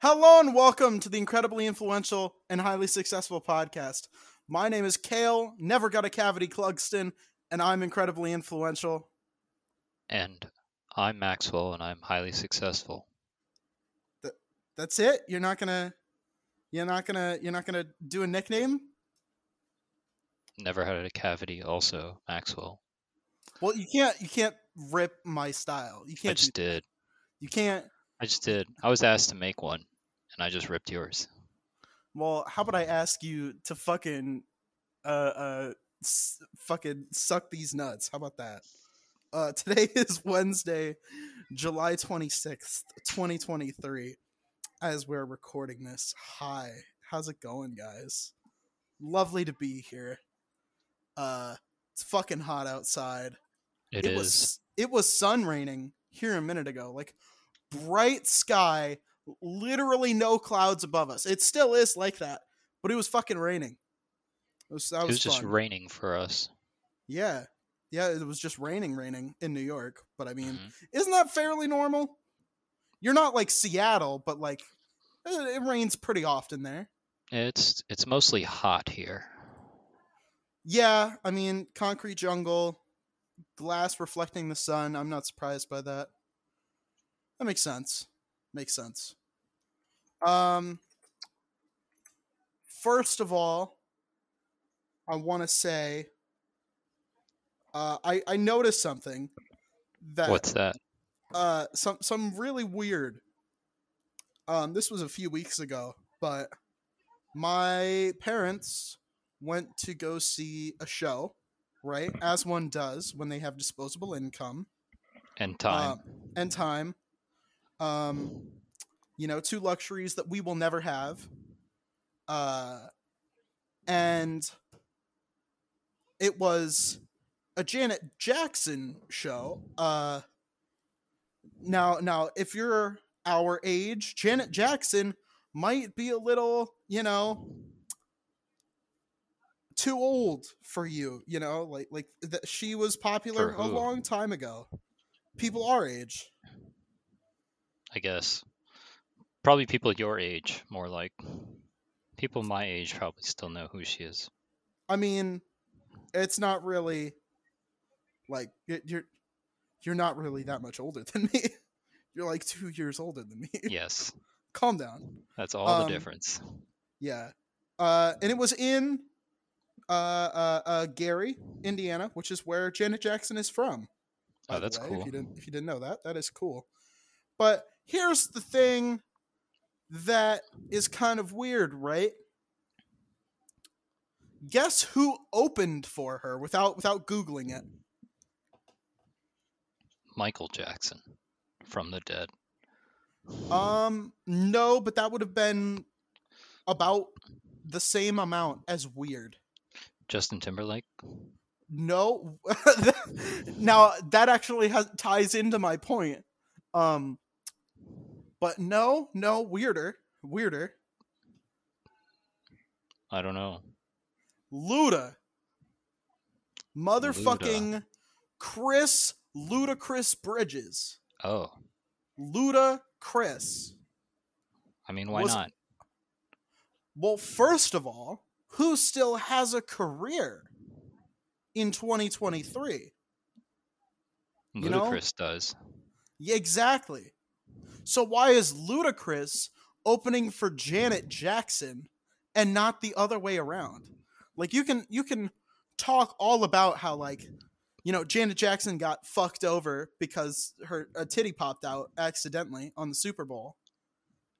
Hello and welcome to the incredibly influential and highly successful podcast. My name is Kael, never got a cavity Clugston, and I'm incredibly influential. And I'm Maxwell, and I'm highly successful. That's it? You're not gonna you're not gonna you're not gonna do a nickname? Never had a cavity, also Maxwell. Well, you can't you can't rip my style. You can't I just do- did. you can't I just did. I was asked to make one, and I just ripped yours. Well, how about I ask you to fucking uh uh s- fucking suck these nuts? How about that? Uh today is Wednesday, July 26th, 2023 as we're recording this. Hi. How's it going, guys? Lovely to be here. Uh it's fucking hot outside. it is. was it was sun raining here a minute ago. Like bright sky, literally no clouds above us. It still is like that, but it was fucking raining. It was that It was, was just raining for us. Yeah, yeah, it was just raining, raining in New York. But I mean, Mhm. isn't that fairly normal? You're not like Seattle, but like it, it rains pretty often there. It's it's mostly hot here. Yeah, I mean, concrete jungle, glass reflecting the sun. I'm not surprised by that. That makes sense. Makes sense. Um first of all, I want to say uh I I noticed something that What's that? uh some some really weird um this was a few weeks ago but my parents went to go see a show right as one does when they have disposable income And time. um, and time um you know two luxuries that we will never have. Uh and it was a Janet Jackson show. Uh now now if you're our age Janet Jackson might be a little you know too old for you you know like like that she was popular a long time ago. People our age I guess. Probably people your age, more like. People my age probably still know who she is. I mean, it's not really like you're you're not really that much older than me. You're like two years older than me. Yes, Calm down. that's all Um, the difference. Yeah. Uh, and it was in uh, uh, uh, Gary, Indiana, which is where Janet Jackson is from. Oh, that's way, cool. If you didn't if you didn't know that, that is cool. But here's the thing that is kind of weird, right? Guess who opened for her without without googling it? Michael Jackson from the dead. Um, no, but that would have been about the same amount as weird. Justin Timberlake. No, now that actually has, ties into my point. Um, but no, no, weirder, weirder. I don't know. Luda, motherfucking Chris Ludacris Bridges, Oh, Luda Chris. I mean, why Was- not? Well, first of all, who still has a career in 2023? You know? Ludacris does. Yeah, exactly. So why is Ludacris opening for Janet Jackson and not the other way around? Like you can you can talk all about how like you know Janet Jackson got fucked over because her a titty popped out accidentally on the Super Bowl.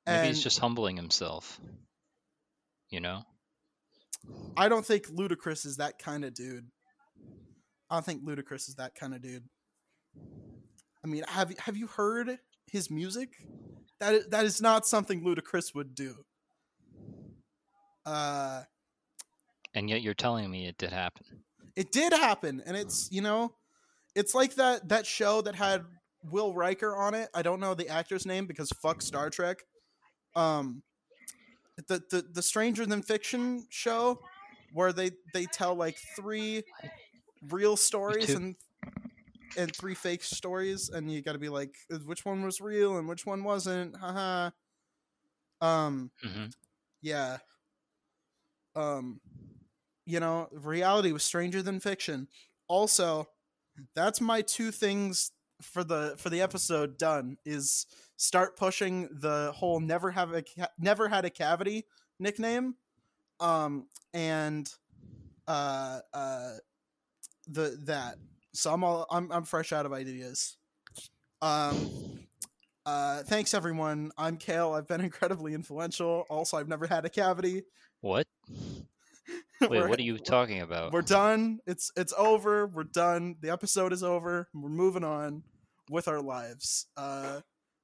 Maybe And he's just humbling himself. You know? I don't think Ludacris is that kind of dude. I don't think Ludacris is that kind of dude. I mean, have have you heard his music? That is, that is not something Ludacris would do. Uh, And yet you're telling me it did happen. it did happen, and it's you know, it's like that that show that had Will Riker on it. I don't know the actor's name because fuck Star Trek. Um, the the the Stranger Than Fiction show where they they tell like three real stories and and three fake stories, and you got to be like, which one was real and which one wasn't? Haha. Um, hmm yeah. Um, you know, reality was stranger than fiction. Also, that's my two things for the for the episode done is start pushing the whole never have a ca- never had a cavity nickname um and uh uh the that so i'm all i'm, I'm fresh out of ideas um uh thanks everyone i'm Kael i've been incredibly influential also i've never had a cavity What? Wait, what are you talking about? we're done. It's it's over. We're done. The episode is over. We're moving on with our lives. Uh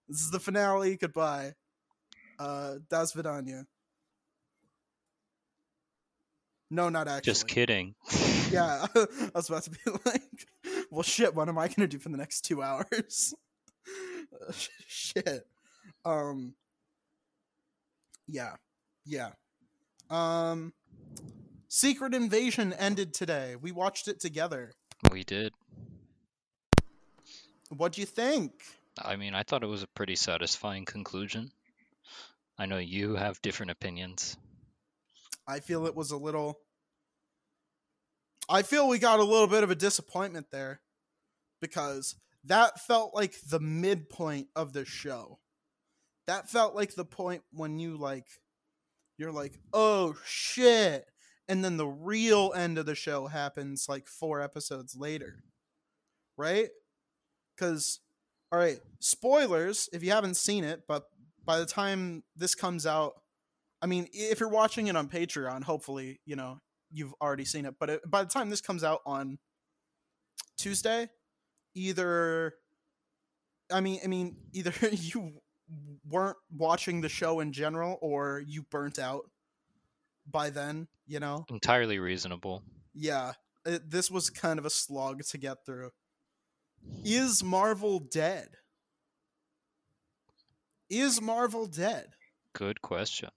this is the finale. Goodbye. Uh Das Vidania. No, not actually. Just kidding. Yeah, I was about to be like, well, shit. What am I gonna do for the next two hours? Shit. Um. Yeah, yeah. Um. Secret Invasion ended today. We watched it together. We did. What'd you think? I mean, I thought it was a pretty satisfying conclusion. I know you have different opinions. I feel it was a little. I feel we got a little bit of a disappointment there because that felt like the midpoint of the show. That felt like the point when you like you're like, "Oh shit." And then the real end of the show happens like 4 episodes later. Right? Cuz all right, spoilers if you haven't seen it, but by the time this comes out, I mean, if you're watching it on Patreon, hopefully, you know, you've already seen it. But it, by the time this comes out on Tuesday, either I mean, I mean, either you weren't watching the show in general or you burnt out by then, you know. Entirely reasonable. Yeah, it, this was kind of a slog to get through. Is Marvel dead? Is Marvel dead? Good question.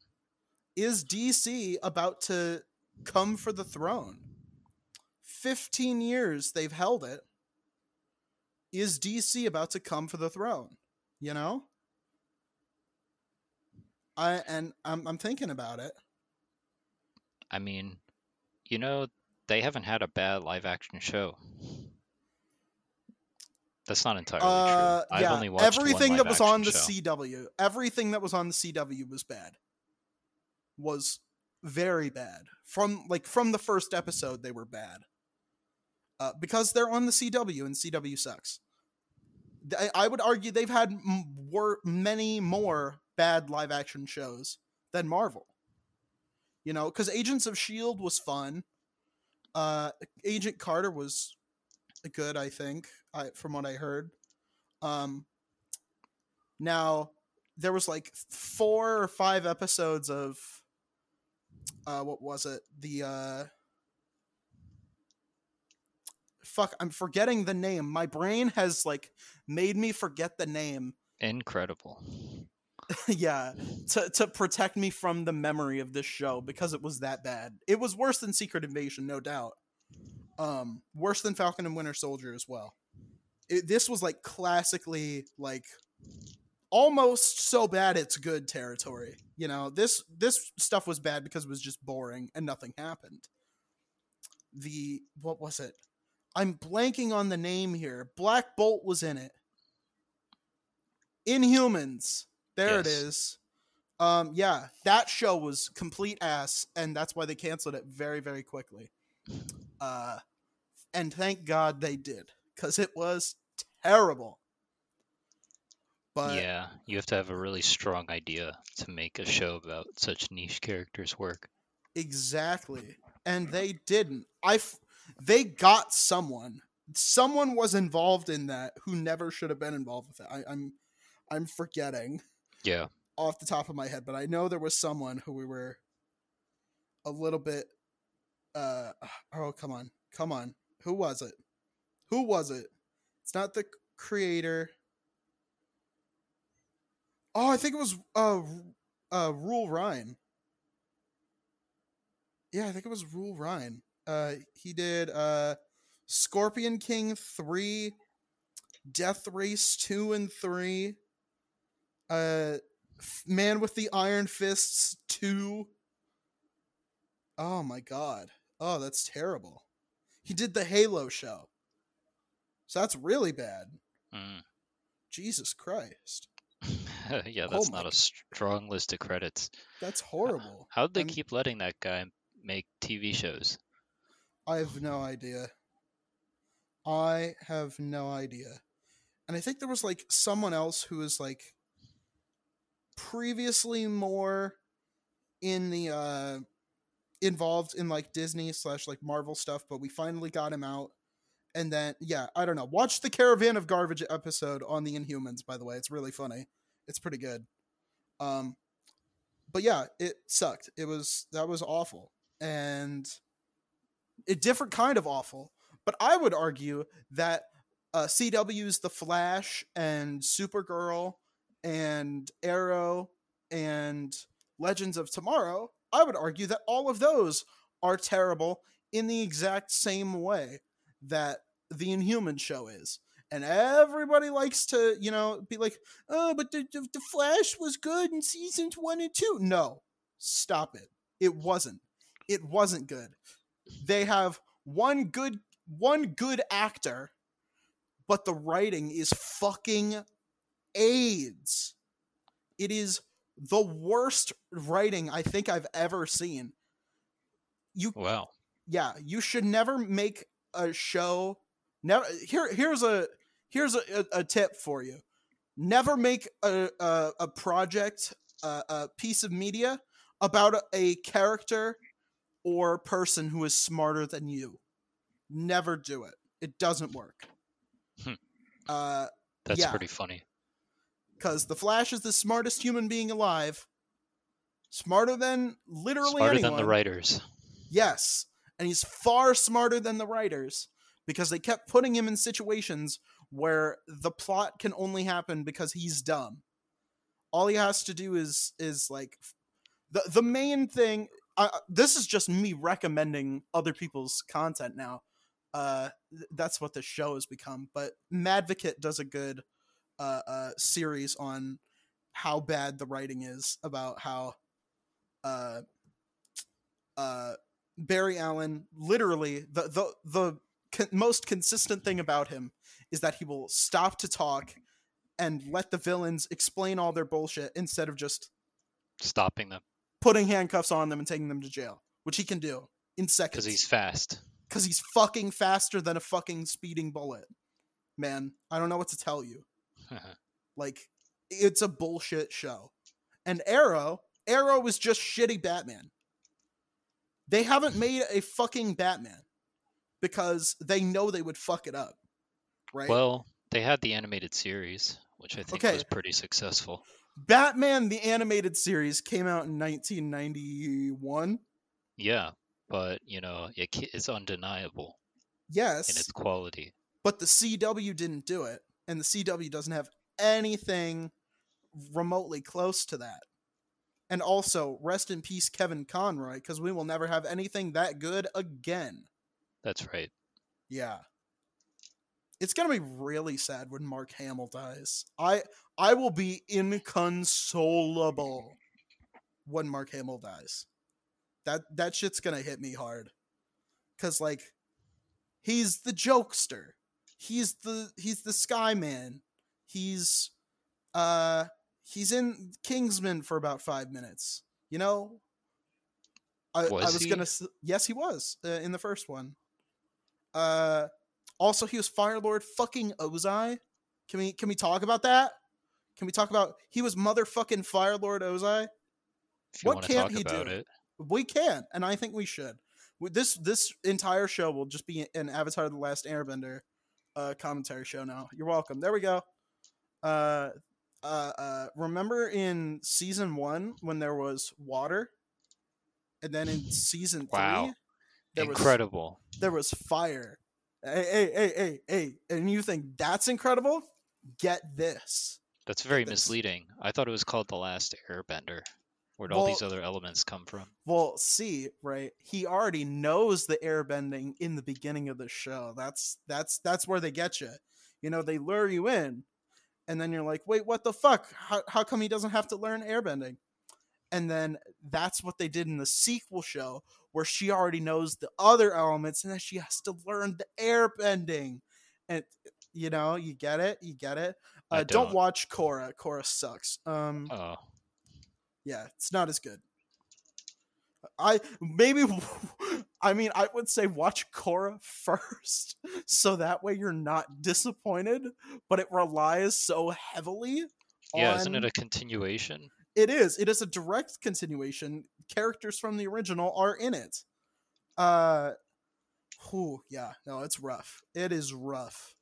is DC about to come for the throne? 15 years they've held it. Is DC about to come for the throne? You know? I and I'm I'm thinking about it. I mean, you know, they haven't had a bad live action show. That's not entirely Uh true. I've yeah, only watched one everything that was on the show. CW, everything that was on the CW was bad. Was very bad. From like from the first episode they were bad. Uh, because they're on the CW and CW sucks. I, would argue they've had wor- many more bad live action shows than Marvel. You know, because Agents of Shield was fun. Uh, Agent Carter was good, I think, I, from what I heard. Um, now there was like four or five episodes of uh, what was it? The uh, fuck, I'm forgetting the name. My brain has like made me forget the name. Incredible. yeah, to to protect me from the memory of this show because it was that bad. It was worse than Secret Invasion, no doubt. Um, worse than Falcon and Winter Soldier as well. It, this was like classically like almost so bad it's good territory. You know, this this stuff was bad because it was just boring and nothing happened. The what was it? I'm blanking on the name here. Black Bolt was in it. Inhumans. There it Yes. is. Um, yeah, that show was complete ass, and that's why they canceled it very, very quickly. Uh, and thank God they did, because it was terrible. But yeah, you have to have a really strong idea to make a show about such niche characters work. Exactly. And they didn't. I f- they got someone. Someone was involved in that who never should have been involved with it. I, I'm I'm forgetting Yeah. off the top of my head, but I know there was someone who we were a little bit uh oh come on. Come on. Who was it? Who was it? It's not the creator. Oh, I think it was uh uh Roel Reiné. Yeah, I think it was Roel Reiné. Uh he did uh Scorpion King 3, Death Race 2 and 3. Uh Man with the Iron Fists 2. Oh my god. Oh, that's terrible. He did the Halo show. So that's really bad. Mm. Jesus Christ. yeah, Oh that's my not a strong list of credits. That's horrible. How'd they I'm- keep letting that guy make TV shows? I have no idea. I have no idea. And I think there was like someone else who was like previously more in the uh involved in like Disney slash like Marvel stuff, but we finally got him out. And then yeah, I don't know. Watch the Caravan of Garbage episode on the Inhumans, by the way. It's really funny. It's pretty good. Um but yeah, it sucked. It was that was awful. And a different kind of awful. But I would argue that uh, CW's The Flash and Supergirl and Arrow and Legends of Tomorrow, I would argue that all of those are terrible in the exact same way that the Inhuman show is. And everybody likes to, you know, be like, oh, but the, the, the Flash was good in seasons one and two. No, stop it. It wasn't. It wasn't good. They have one good one good actor, but the writing is fucking AIDS. It is the worst writing I think I've ever seen. You Wow. yeah, you should never make a show. Never here. Here's a here's a, a, tip for you. Never make a a, a project, a, a piece of media about a, a character or person who is smarter than you. Never do it. It doesn't work. Hmm. Uh, That's Yeah. pretty funny. Because the Flash is the smartest human being alive, smarter than literally Smarter anyone. than the writers. Yes. And he's far smarter than the writers because they kept putting him in situations where the plot can only happen because he's dumb. All he has to do is is like the the main thing uh, this is just me recommending other people's content now. Uh th- that's what the show has become, but Madvocate does a good uh, uh series on how bad the writing is about how uh uh Barry Allen, literally the the the con- most consistent thing about him is that he will stop to talk and let the villains explain all their bullshit instead of just Stopping them putting handcuffs on them and taking them to jail, which he can do in seconds. because he's fast. because he's fucking faster than a fucking speeding bullet. Man, I don't know what to tell you. Uh-huh. Like, it's a bullshit show. And Arrow, Arrow was just shitty Batman. They haven't made a fucking Batman because they know they would fuck it up. Right? well, they had the animated series, which I think Okay. was pretty successful. Batman the animated series came out in 1991. Yeah, but you know, it, it's undeniable Yes. in its quality. but the CW didn't do it, and the CW doesn't have anything remotely close to that. And also, rest in peace, Kevin Conroy, because we will never have anything that good again. That's right. Yeah, it's gonna be really sad when Mark Hamill dies. I I will be inconsolable when Mark Hamill dies. That that shit's gonna hit me hard, cause like he's the jokester. He's the he's the Sky Man. He's uh he's in Kingsman for about five minutes. You know. I, I Was was he? gonna yes he was uh, in the first one. Uh, also he was Fire Lord fucking Ozai. Can we can we talk about that? Can we talk about he was motherfucking Fire Lord Ozai? What can't he do? it, We can, and I think we should. This this entire show will just be an Avatar: of The Last Airbender uh, commentary show. Now you're welcome. There we go. Uh, uh, uh, remember in season one when there was water, and then in season Wow. three there was incredible. there was fire. Hey, hey, hey, hey, hey, and you think that's incredible? Get this. That's very this. misleading. I thought it was called The Last Airbender. Where'd all these other elements come from? Well, see, right? He already knows the airbending in the beginning of the show. That's that's that's where they get you. You know, they lure you in, and then you're like, wait, what the fuck? How how come he doesn't have to learn airbending? And then that's what they did in the sequel show, where she already knows the other elements, and then she has to learn the airbending. And you know, you get it, you get it. I Uh, don't. don't. watch Korra. Korra sucks. Um, Oh, yeah, it's not as good. I maybe I mean I would say watch Korra first so that way you're not disappointed, but it relies so heavily yeah. on Isn't it a continuation? it is. It is a direct continuation. Characters from the original are in it. Uh whew, yeah, no, it's rough. It is rough.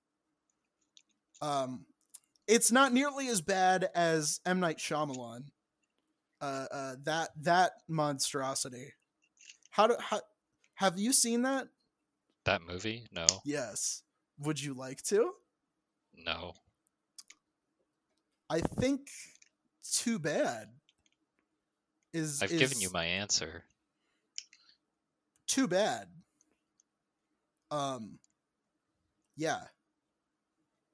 Um it's not nearly as bad as M. Night Shyamalan. Uh, uh that that monstrosity. How do how, have you seen that? That movie? No, Yes. Would you like to? no. I think too bad. Is I've given you my answer. too bad. Um, yeah,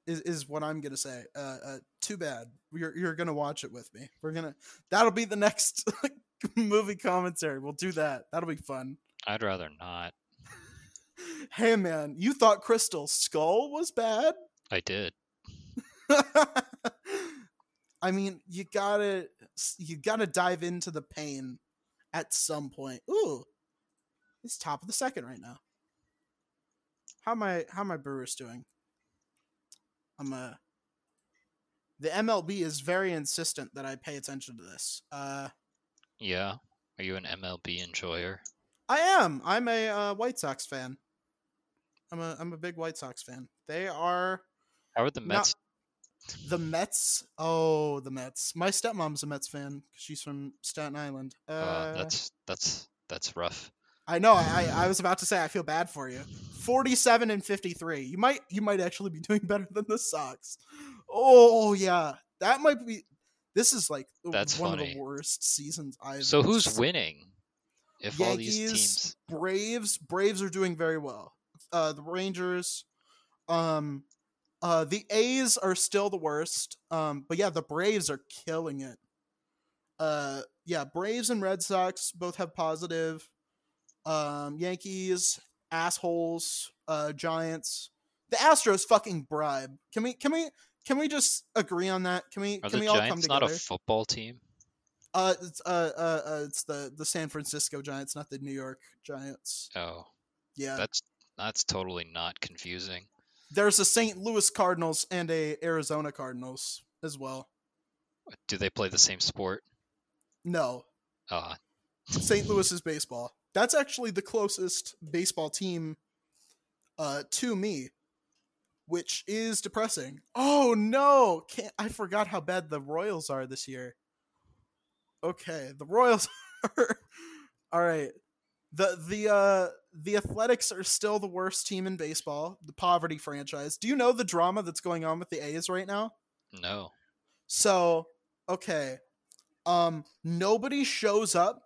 is is what I'm gonna say. Uh, uh too bad. You're you're gonna watch it with me. We're gonna that'll be the next movie commentary. We'll do that. That'll be fun. I'd rather not. Hey man, you thought Crystal Skull was bad? I did. I mean, you gotta you gotta dive into the pain at some point. Ooh, it's top of the second right now. How my how my Brewers doing? I'm a. The MLB is very insistent that I pay attention to this. Uh, Yeah. Are you an MLB enjoyer? I am. I'm a uh, White Sox fan. I'm a I'm a big White Sox fan. They are How are the Not- Mets? The Mets. Oh, the Mets. My stepmom's a Mets fan. She's from Staten Island. Uh, Uh, that's that's that's rough. I know. I, I was about to say I feel bad for you. Forty-seven and fifty-three. You might you might actually be doing better than the Sox. Oh yeah, that might be. This is like That's one of the worst seasons I've. So who's s- winning? If all these teams, Braves, Braves are doing very well. Uh, the Rangers, um, uh, the A's are still the worst. Um, but yeah, the Braves are killing it. Uh, yeah, Braves and Red Sox both have positive. Um, Yankees, assholes. Uh, Giants. The Astros fucking bribe. Can we? Can we? Can we just agree on that? Can we? are can we all come Giants together? not a football team? Uh, it's uh, uh, uh, it's the the San Francisco Giants, not the New York Giants. Oh, Yeah, that's that's totally not confusing. there's a St. Louis Cardinals and a Arizona Cardinals as well. Do they play the same sport? No, Uh, St. Louis is baseball. That's actually the closest baseball team uh, to me, which is depressing. Oh no, Can't, I forgot how bad the Royals are this year. Okay, the Royals are all right. The the uh the Athletics are still the worst team in baseball, the poverty franchise. Do you know the drama that's going on with the A's right now? no. So, okay. Um nobody shows up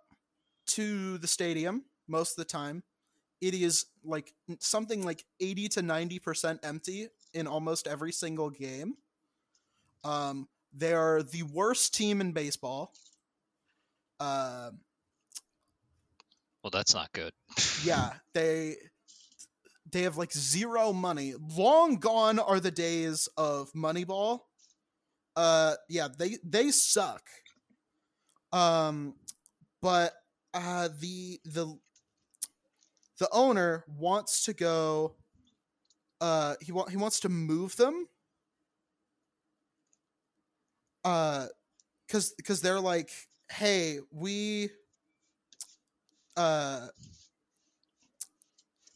to the stadium most of the time. It is like something like 80 to 90% empty in almost every single game. Um they are the worst team in baseball. Um Well, that's not good. yeah, they they have like zero money. Long gone are the days of Moneyball. Uh yeah, they they suck. Um but uh the the the owner wants to go uh he wa- he wants to move them uh cuz cuz they're like hey, we uh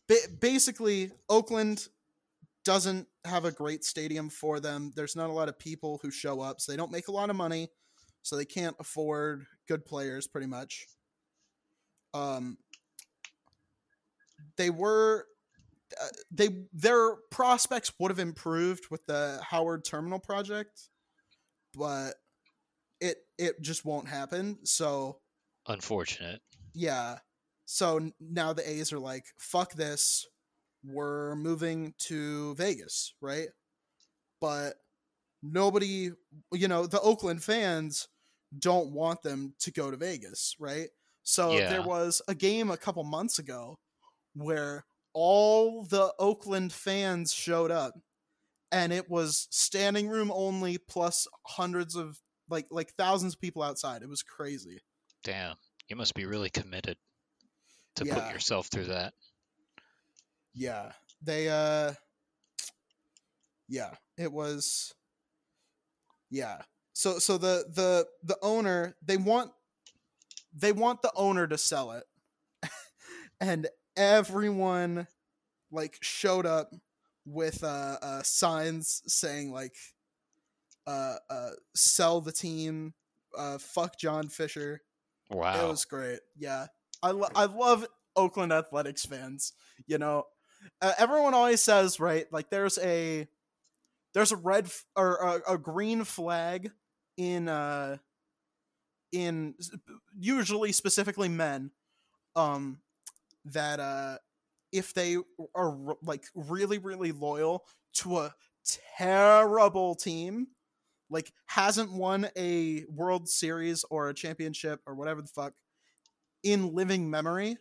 ba- basically Oakland doesn't have a great stadium for them. There's not a lot of people who show up, so they don't make a lot of money, so they can't afford good players pretty much. Um they were uh, they their prospects would have improved with the Howard Terminal project, but it it just won't happen. So Unfortunate. yeah. So now the A's are like, fuck this. We're moving to Vegas, right? But nobody, you know, the Oakland fans don't want them to go to Vegas, right? So Yeah. there was a game a couple months ago where all the Oakland fans showed up and it was standing room only plus hundreds of like like thousands of people outside. It was crazy. Damn, you must be really committed to Yeah. put yourself through that. Yeah. They uh yeah, it was yeah. So so the the the owner, they want they want the owner to sell it. and everyone like showed up with uh, uh signs saying like uh uh sell the team, uh fuck John Fisher. Wow. It was great. Yeah, I lo- I love Oakland Athletics fans. You know, uh, everyone always says right, like there's a there's a red f- or a, a green flag in uh in usually specifically men um that uh if they are like really really loyal to a terrible team like hasn't won a world series or a championship or whatever the fuck in living memory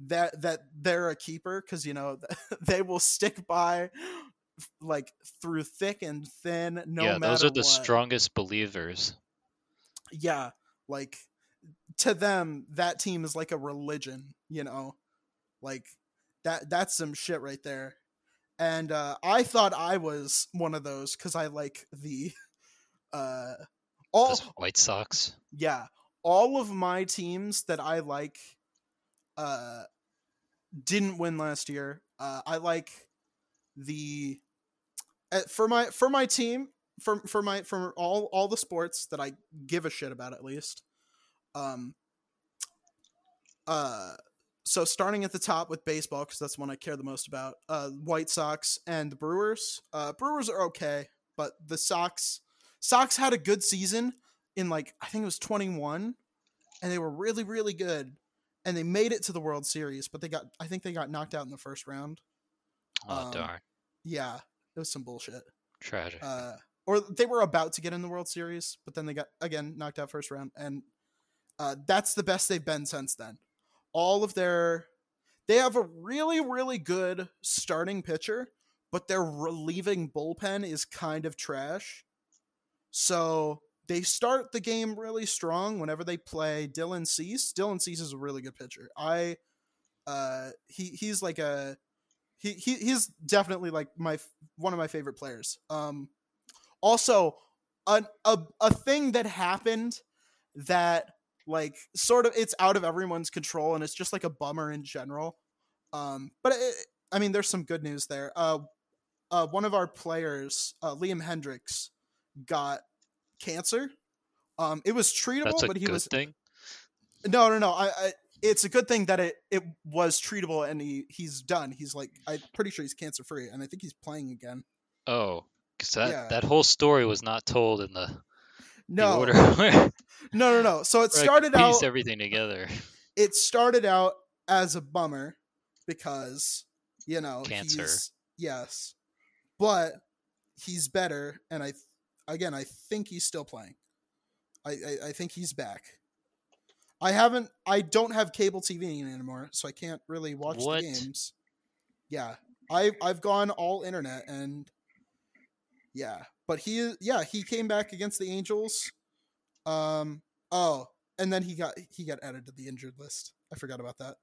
that that they're a keeper because you know they will stick by like through thick and thin no yeah, matter those are the what. strongest believers. yeah like to them that team is like a religion you know? Like that that's some shit right there. And uh i thought i was one of those because i like the uh all Those White Sox. yeah. All of my teams that i like uh didn't win last year. Uh i like the uh, for my for my team for for my for all all the sports that i give a shit about at least um uh so starting at the top with baseball because that's the one i care the most about uh white sox and the brewers uh brewers are okay but the sox sox had a good season in like i think it was 21 and they were really really good and they made it to the world series but they got i think they got knocked out in the first round. Oh Um, darn, yeah it was some bullshit. Tragic. uh, or they were about to get in the World Series, but then they got again knocked out first round, and uh, that's the best they've been since then. All of their, they have a really really good starting pitcher, but their relieving bullpen is kind of trash. So they start the game really strong whenever they play Dylan Cease. Dylan Cease is a really good pitcher. I, uh, he he's like a he, he he's definitely like my one of my favorite players. Um, also, an, a a thing that happened that like sort of it's out of everyone's control and it's just like a bummer in general. Um, but it, I mean, there's some good news there. Uh, uh, one of our players, uh, Liam Hendriks, got cancer. Um, it was treatable, That's a but he good was thing. no, no, no. I, I it's a good thing that it it was treatable and he he's done. He's like I'm pretty sure he's cancer free, and I think he's playing again. Oh, because that Yeah. that whole story was not told in the, the No, order where no, no, no. So it I started piece out. everything together. It started out as a bummer because you know Cancer. yes, but he's better, and I again I think he's still playing. I I, I think he's back. I haven't. I don't have cable TV anymore, so I can't really watch What? the games. Yeah, I I've gone all internet and yeah, but he yeah he came back against the Angels. Um oh, and then he got he got added to the injured list. I forgot about that.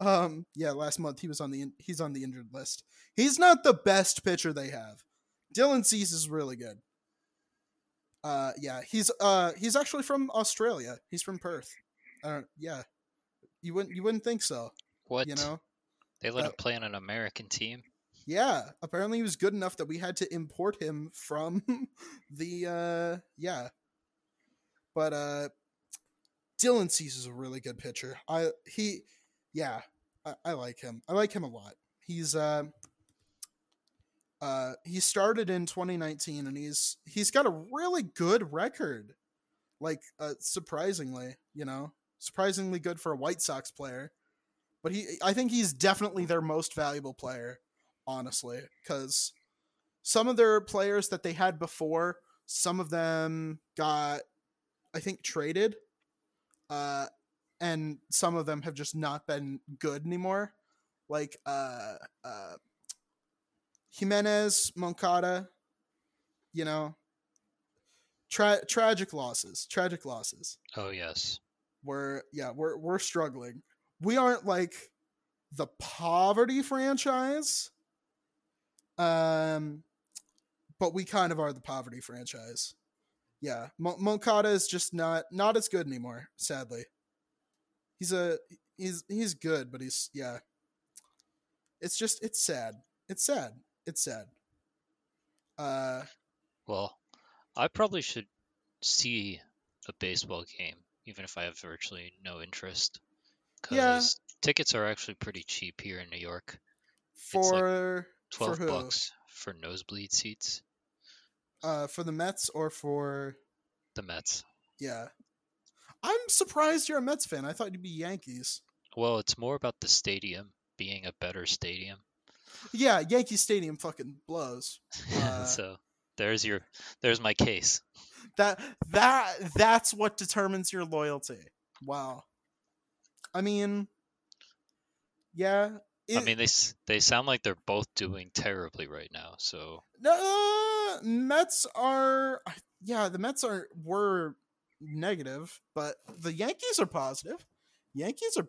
Um yeah, last month he was on the in- he's on the injured list. He's not the best pitcher they have. Dylan Cease is really good. Uh yeah, he's uh he's actually from Australia. He's from Perth. I don't yeah. You wouldn't you wouldn't think so, What? you know? they let him play on an American team. Yeah, apparently he was good enough that we had to import him from the uh yeah. But uh Dylan Cease is a really good pitcher. I he yeah, I, I like him. I like him a lot. He's uh uh he started in 2019 and he's he's got a really good record. Like uh surprisingly, you know, surprisingly good for a White Sox player. But he I think he's definitely their most valuable player honestly, because some of their players that they had before, some of them got, I think, traded, uh, and some of them have just not been good anymore. Like uh, uh, Jimenez, Moncada, you know, tra- tragic losses, tragic losses. Oh yes. We're yeah, we're we're struggling. We aren't like the poverty franchise. Um but we kind of are the poverty franchise. Yeah, Mon- Moncada is just not not as good anymore, sadly. He's a he's he's good, but he's yeah. It's just it's sad. It's sad. It's sad. Uh Well, I probably should see a baseball game, even if I have virtually no interest. Because Yeah. tickets are actually pretty cheap here in New York. for Twelve for bucks for nosebleed seats. Uh for the Mets or for The Mets. yeah. I'm surprised you're a Mets fan. I thought you'd be Yankees. Well, it's more about the stadium being a better stadium. Yeah, Yankee Stadium fucking blows. Uh, so there's your there's my case. that that that's what determines your loyalty. Wow. I mean, yeah. I mean, they they sound like they're both doing terribly right now. So no, Mets are yeah, the Mets are were negative, but the Yankees are positive. Yankees are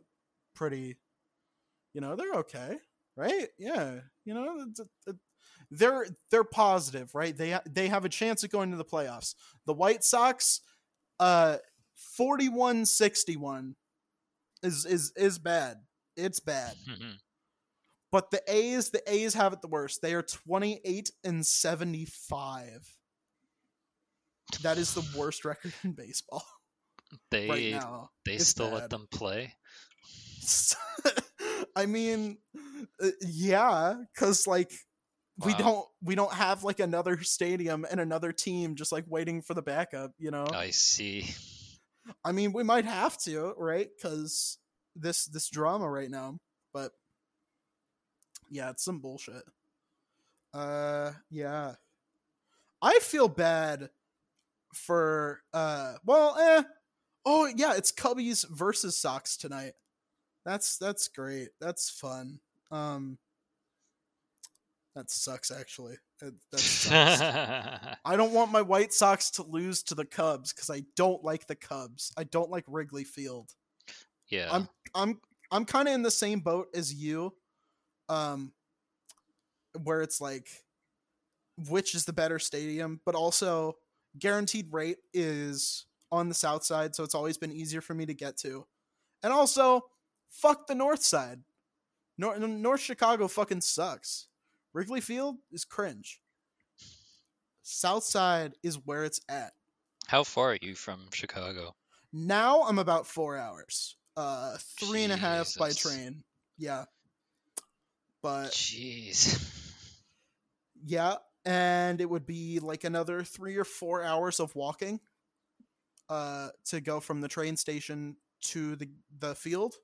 pretty, you know, they're okay, right? Yeah, you know, they're they're positive, right? They they have a chance of going to the playoffs. The White Sox, uh, 41-61 is is is bad. It's bad. But the A's, the A's have it the worst. They are 28 and 75. That is the worst record in baseball they right now. they It's still bad. let them play. I mean, uh, yeah, cuz like we don't we don't have like another stadium and another team just like waiting for the backup, you know? I see. I mean, we might have to, right? Cuz this this drama right now, but yeah, it's some bullshit. Uh yeah. I feel bad for uh well, eh. Oh, yeah, it's Cubbies versus Sox tonight. That's that's great. That's fun. Um that sucks actually. It, that sucks. I don't want my White Sox to lose to the Cubs because I don't like the Cubs. I don't like Wrigley Field. yeah. I'm I'm I'm kind of in the same boat as you, um, where it's like, which is the better stadium, but also guaranteed rate is on the south side, so it's always been easier for me to get to, and also, fuck the north side. North North Chicago fucking sucks. Wrigley Field is cringe. South side is where it's at. How far are you from Chicago? Now I'm about four hours. Uh, three and a half by train. Yeah. But Jeez. yeah, and it would be like another three or four hours of walking. Uh, to go from the train station to the the field.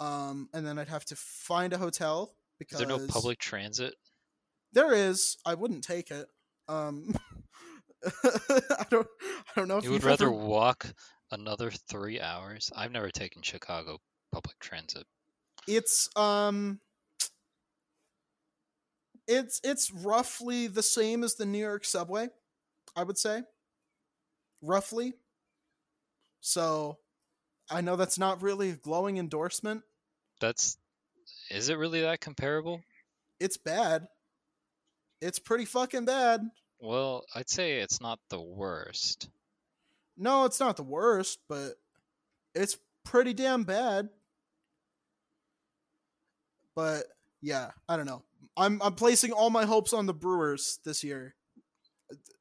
Um, and then I'd have to find a hotel Is because there no public transit? There is. I wouldn't take it. Um, I don't. I don't know if You would rather ever- walk another three hours? I've never taken Chicago public transit. it's um it's it's roughly the same as the New York subway, I would say. Roughly. So I know that's not really a glowing endorsement. That's is it really that comparable? It's bad. It's pretty fucking bad. Well, I'd say it's not the worst. No, it's not the worst, but it's pretty damn bad. But yeah, I don't know. I'm I'm placing all my hopes on the Brewers this year.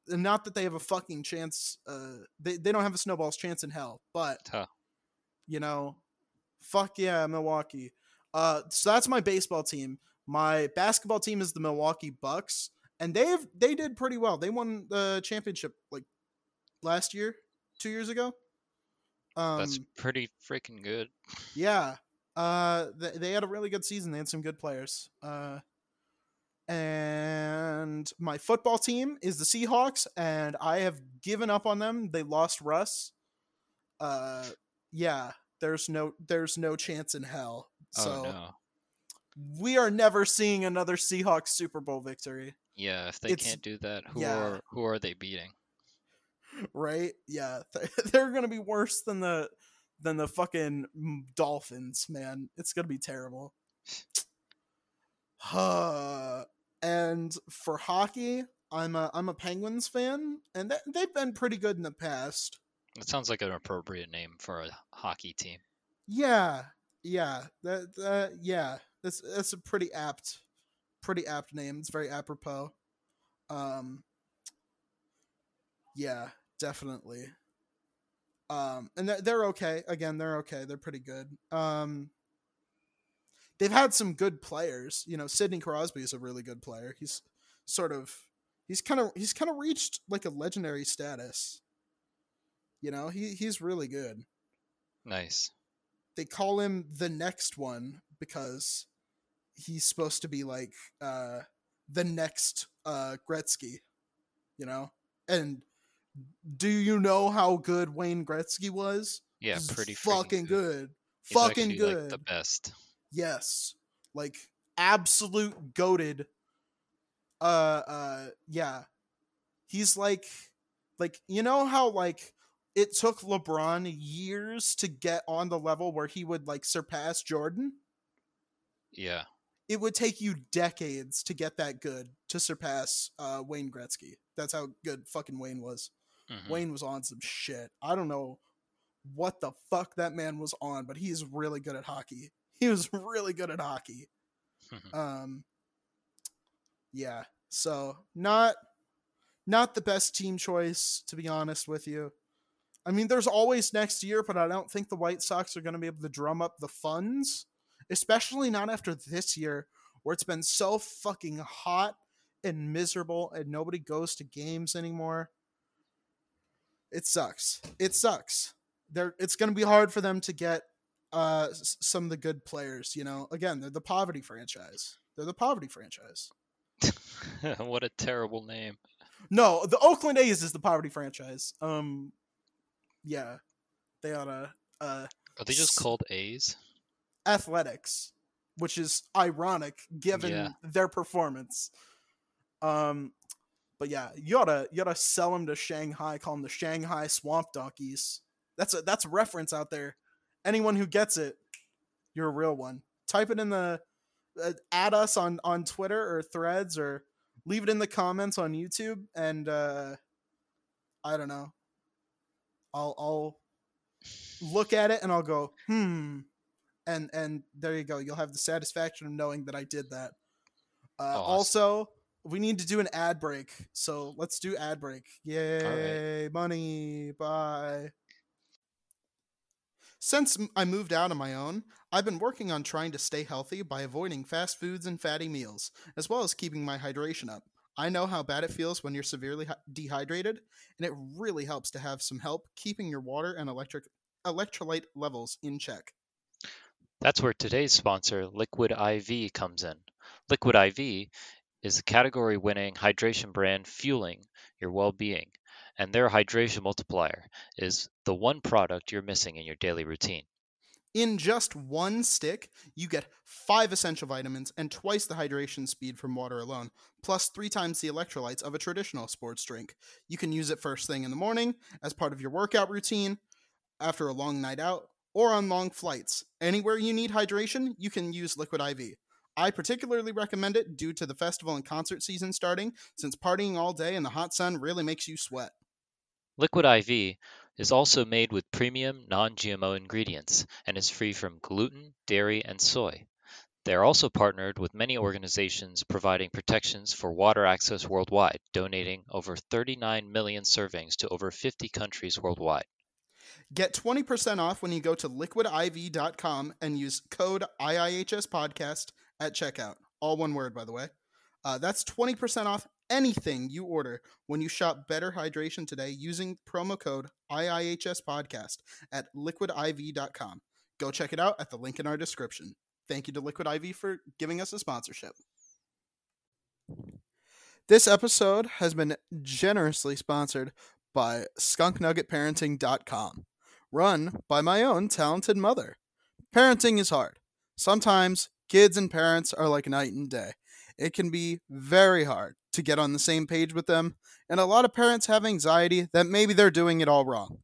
And not that they have a fucking chance uh they, they don't have a snowball's chance in hell, but Huh. you know, fuck yeah, Milwaukee. Uh so that's my baseball team. My basketball team is the Milwaukee Bucks and they've they did pretty well. They won the championship like last year, 2 years ago. Um That's pretty freaking good. yeah. Uh they, they had a really good season. They had some good players. Uh and my football team is the Seahawks, and I have given up on them. They lost Russ. Uh, yeah, there's no there's no chance in hell. So oh no. we are never seeing another Seahawks Super Bowl victory, Yeah, if they it's- can't do that, who yeah. are who are they beating? right? Yeah, they're gonna be worse than the than the fucking Dolphins, man. It's gonna be terrible. Uh, and for hockey, I'm a I'm a Penguins fan, and th- they've been pretty good in the past. It sounds like an appropriate name for a hockey team. Yeah, yeah, that, that yeah, that's that's a pretty apt, pretty apt name. It's very apropos. Um, yeah, definitely. Um, and they're, they're okay. Again, they're okay. They're pretty good. Um, they've had some good players. You know, Sidney Crosby is a really good player. He's sort of he's kind of he's kind of reached like a legendary status. You know, he he's really good Nice. they call him the next one because he's supposed to be like uh the next uh Gretzky, you know? And do you know how good Wayne Gretzky was? Yeah, pretty fucking good. He's fucking actually, good. Like, the best. Yes. Like absolute goaded. Uh uh yeah. He's like like you know how like it took LeBron years to get on the level where he would like surpass Jordan? Yeah. It would take you decades to get that good to surpass uh Wayne Gretzky. That's how good fucking Wayne was. mhm. Wayne was on some shit. I don't know what the fuck that man was on, but he's really good at hockey. He was really good at hockey. Um yeah. So not not the best team choice to be honest with you. I mean there's always next year, but I don't think the White Sox are going to be able to drum up the funds, especially not after this year where it's been so fucking hot and miserable and nobody goes to games anymore. It sucks. It sucks. They're, it's going to be hard for them to get uh, some of the good players. You know, again, they're the poverty franchise. They're the poverty franchise. what a terrible name. No, the Oakland A's is the poverty franchise. Um, yeah, they ought to uh, Are they just S- called A's? athletics, which is ironic given Yeah. their performance. Um, but yeah, you oughta you oughta sell them to Shanghai, call them the Shanghai Swamp Donkeys. That's a that's a reference out there. Anyone who gets it, you're a real one. Type it in the uh, add us on on Twitter or Threads or leave it in the comments on YouTube, and uh, I don't know. I'll I'll look at it and I'll go hmm and and there you go. You'll have the satisfaction of knowing that I did that. Uh, Awesome. Also, we need to do an ad break, so let's do ad break. Yay, money! Bye. Since I moved out on my own, I've been working on trying to stay healthy by avoiding fast foods and fatty meals, as well as keeping my hydration up. I know how bad it feels when you're severely dehydrated, and it really helps to have some help keeping your water and electric electrolyte levels in check. That's where today's sponsor, Liquid IV, comes in. Liquid IV is a category winning hydration brand fueling your well being, and their hydration multiplier is the one product you're missing in your daily routine. In just one stick, you get five essential vitamins and twice the hydration speed from water alone, plus three times the electrolytes of a traditional sports drink. You can use it first thing in the morning, as part of your workout routine, after a long night out, or on long flights. Anywhere you need hydration, you can use Liquid IV. I particularly recommend it due to the festival and concert season starting, since partying all day in the hot sun really makes you sweat. Liquid IV is also made with premium non GMO ingredients and is free from gluten, dairy, and soy. They are also partnered with many organizations providing protections for water access worldwide, donating over 39 million servings to over 50 countries worldwide. Get 20% off when you go to liquidiv.com and use code IIHS podcast at checkout. All one word, by the way. Uh, that's 20% off anything you order when you shop Better Hydration today using promo code IIHS podcast at liquidiv.com. Go check it out at the link in our description. Thank you to Liquid IV for giving us a sponsorship. This episode has been generously sponsored by skunknuggetparenting.com, run by my own talented mother. Parenting is hard. Sometimes kids and parents are like night and day. It can be very hard to get on the same page with them, and a lot of parents have anxiety that maybe they're doing it all wrong.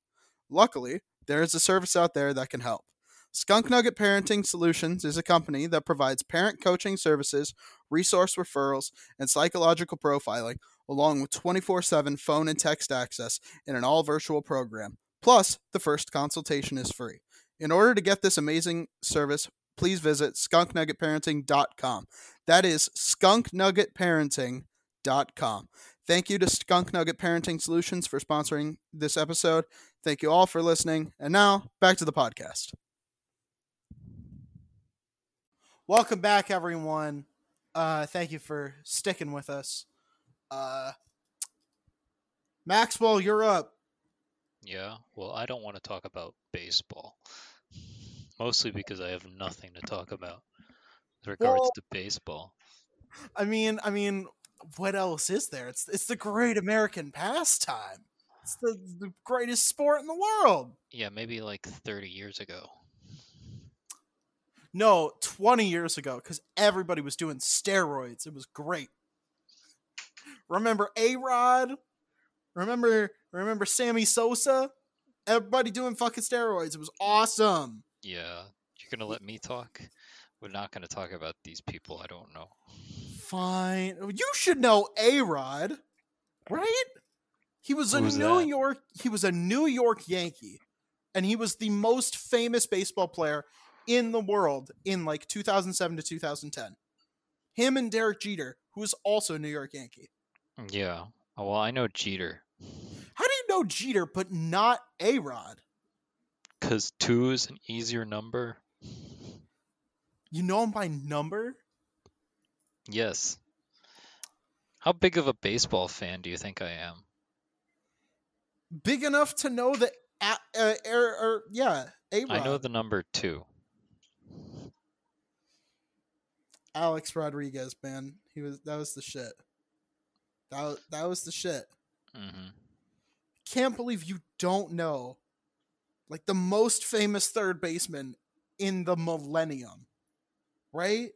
Luckily, there is a service out there that can help. Skunk Nugget Parenting Solutions is a company that provides parent coaching services, resource referrals, and psychological profiling, along with 24 7 phone and text access in an all virtual program. Plus, the first consultation is free. In order to get this amazing service, please visit skunknuggetparenting.com. That is skunknuggetparenting.com. Thank you to Skunk Nugget Parenting Solutions for sponsoring this episode. Thank you all for listening. And now, back to the podcast. Welcome back, everyone. Uh, thank you for sticking with us. Uh, Maxwell, you're up. Yeah, well, I don't want to talk about baseball. Mostly because I have nothing to talk about with regards Well- to baseball. I mean, I mean, what else is there? It's it's the great American pastime. It's the, the greatest sport in the world. Yeah, maybe like 30 years ago. No, 20 years ago, because everybody was doing steroids. It was great. Remember A Rod? Remember remember Sammy Sosa? Everybody doing fucking steroids. It was awesome. Yeah, you're gonna let me talk? We're not gonna talk about these people I don't know. Fine. Oh, you should know A Rod, right? He was a Who's New that? York he was a New York Yankee. And he was the most famous baseball player in the world in like 2007 to 2010. Him and Derek Jeter, who was also a New York Yankee. Yeah. Oh, well, I know Jeter. How do you know Jeter but not A Rod? Because two is an easier number. You know him by number? Yes. How big of a baseball fan do you think I am? Big enough to know that uh, er, er, yeah, A Rod. I know the number two. Alex Rodriguez, man. He was that was the shit. That that was the shit. Mm-hmm. Can't believe you don't know like the most famous third baseman in the millennium. Right?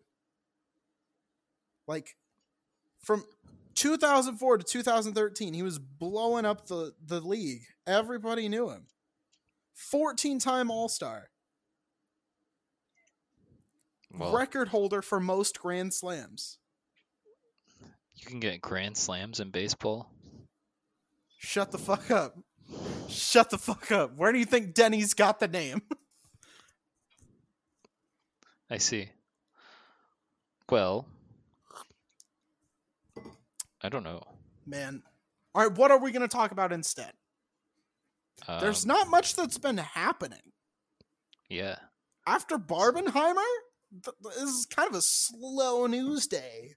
Like from 2004 to 2013, he was blowing up the the league. Everybody knew him. 14-time All-Star. Well, Record holder for most Grand Slams. you can get grand slams in baseball. Shut the fuck up. Shut the fuck up. Where do you think Denny's got the name? I see. Well, I don't know. Man. All right, what are we going to talk about instead? There's Um, not much that's been happening. Yeah. After Barbenheimer, th- th- this is kind of a slow news day.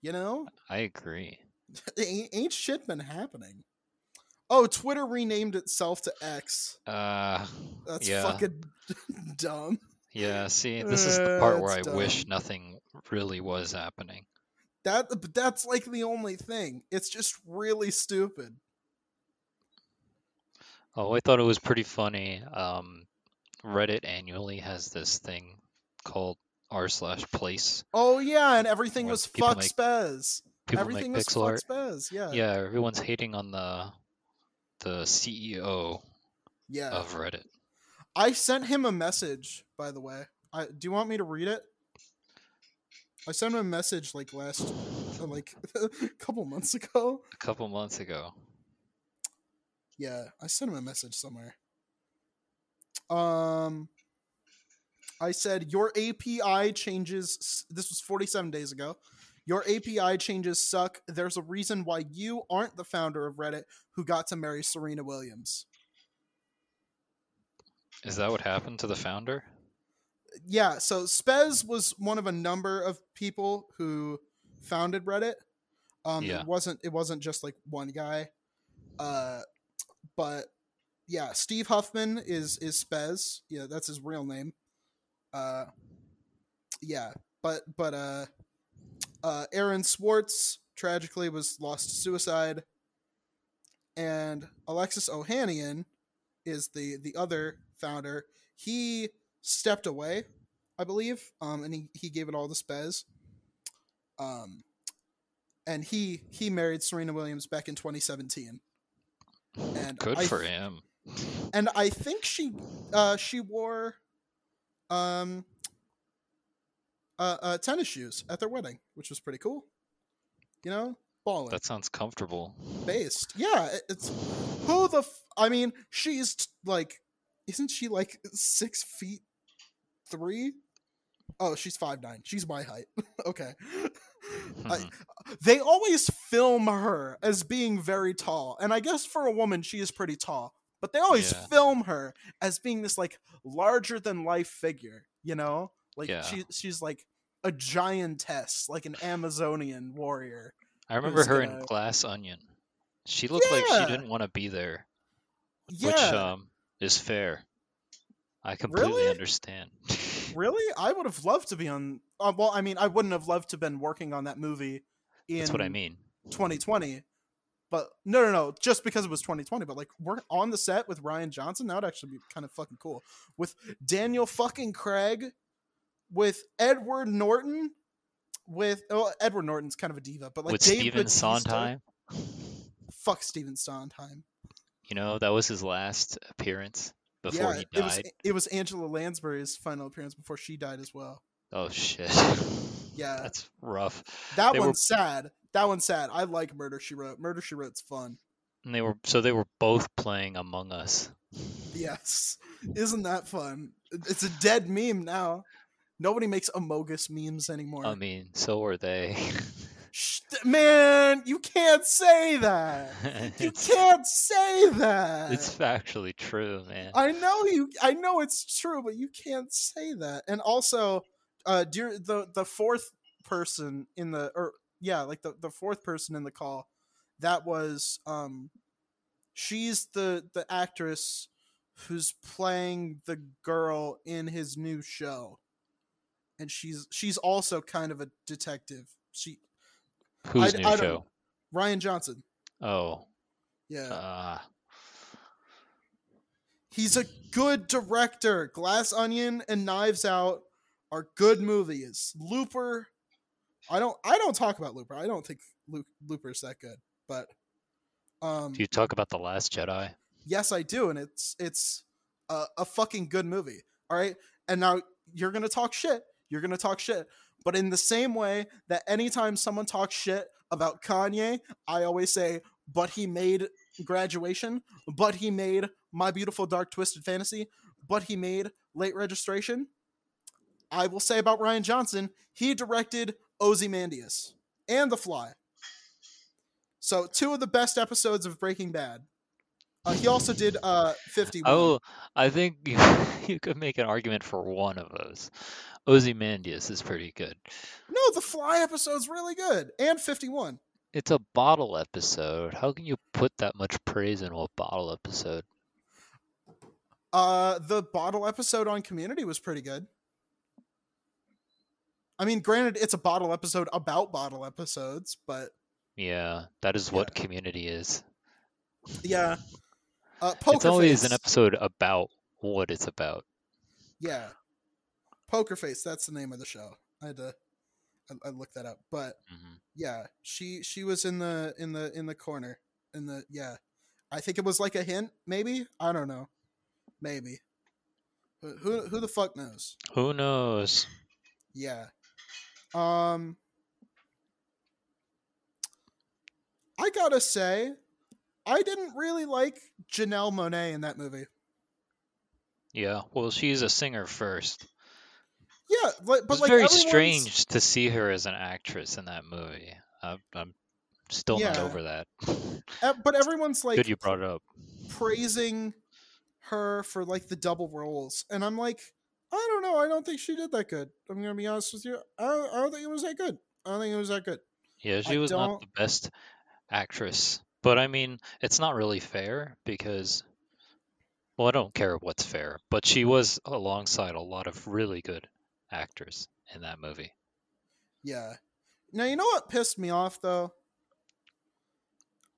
You know? I agree. ain't shit been happening. Oh, Twitter renamed itself to X. Uh, That's yeah. fucking dumb. yeah. See, this is the part where I That's wish nothing really was happening. That but that's like the only thing. It's just really stupid. Oh, I thought it was pretty funny. Um, Reddit annually has this thing called r slash place. Oh yeah, and everything was fuck make- spez. People Everything was pixel fuck art. spez. Yeah. Yeah, everyone's hating on the the CEO Yeah. of Reddit. I sent him a message, by the way. I do you want me to read it? I sent him a message like last like a couple months ago. A couple months ago. Yeah, I sent him a message somewhere. Um I said your API changes this was 47 days ago. Your API changes suck. There's a reason why you aren't the founder of Reddit who got to marry Serena Williams. Is that what happened to the founder? yeah so spez was one of a number of people who founded reddit um Yeah. it wasn't it wasn't just like one guy uh but yeah steve huffman is is spez yeah that's his real name uh yeah but but uh uh aaron swartz tragically was lost to suicide, and Alexis Ohanian is the the other founder. He stepped away, I believe, um, and he he gave it all to Spez. Um, and he he married Serena Williams back in 2017. And Good I for him. and I think she uh she wore um uh, uh tennis shoes at their wedding, which was pretty cool. You know, balling, That sounds comfortable. based. Yeah, it- it's who the f- I mean, she's t- like, isn't she like six feet three? Oh, she's five nine. She's my height. okay. I- Mhm. they always film her as being very tall and i guess for a woman she is pretty tall but they always Yeah. film her as being this like larger than life figure you know like Yeah. she she's like a giantess like an amazonian warrior I remember her in gonna- Glass Onion. She looked like she didn't want to be there, yeah which um is fair. I completely Really? understand. really i would have loved to be on uh, well i mean i wouldn't have loved to have been working on that movie in That's what I mean. 2020 but no no no just because it was 2020 but like we're on the set with rian johnson that would actually be kind of fucking cool with daniel fucking craig with edward norton with oh edward norton's kind of a diva but like With Dave Steven Bautista- Sondheim, fuck stephen sondheim you know, that was his last appearance before yeah he it was died. it was angela lansbury's final appearance before she died as well Oh shit. yeah That's rough. that they were- one's sad that one's sad i like murder she wrote murder she wrote's fun And they were so they were both playing Among Us. Yes. Isn't that fun? It's a dead meme now. Nobody makes Amogus memes anymore. I mean, so are they. Man, you can't say that. You can't say that. it's factually true, man. I know you. I know it's true, but you can't say that. And also, uh, dear, the the fourth person in the or yeah, like the the fourth person in the call, that was um, she's the the actress who's playing the girl in his new show, and she's she's also kind of a detective. She Whose I- new I show? Rian Johnson. Oh, Yeah. uh, He's a good director. Glass Onion and Knives Out are good movies. Looper, I don't I don't talk about Looper. I don't think Lu- Looper's that good, but um do you talk about the Last Jedi? yes I do and it's it's a, a fucking good movie. All right? And now you're going to talk shit. You're going to talk shit. But in the same way that anytime someone talks shit about Kanye, I always say, but he made graduation, but he made My Beautiful Dark Twisted Fantasy, but he made Late Registration. I will say about Rian Johnson, he directed Ozymandias and The Fly. So, two of the best episodes of Breaking Bad. Uh, he also did uh, 51. Oh, I think you, you could make an argument for one of those. Ozymandias is pretty good. No, The Fly episode's really good. And 51. It's a bottle episode. How can you put that much praise into a bottle episode? Uh, the bottle episode on Community was pretty good. I mean, granted, it's a bottle episode about bottle episodes, but Yeah, that is what community is. yeah. Uh, Poker it's always an episode about what it's about. Yeah. Poker Face, that's the name of the show. I had to I, I looked that up. But hmm yeah, she she was in the in the in the corner. In the yeah. I think it was like a hint, maybe? I don't know. Maybe. Who who, who the fuck knows? Who knows? Yeah. Um I gotta say, I didn't really like Janelle Monáe in that movie. Yeah, well, she's a singer first. Yeah, but, but it's like very everyone's- strange to see her as an actress in that movie. I'm, I'm still not over that. But everyone's like Good you brought it up. praising her for like the double roles, and I'm like, I don't know. I don't think she did that good. I'm gonna be honest with you. I don't, I don't think it was that good. I don't think it was that good. Yeah, she I was not don't- the best actress. But I mean, it's not really fair because, well, I don't care what's fair, but she was alongside a lot of really good actors in that movie. Yeah. Now you know what pissed me off though.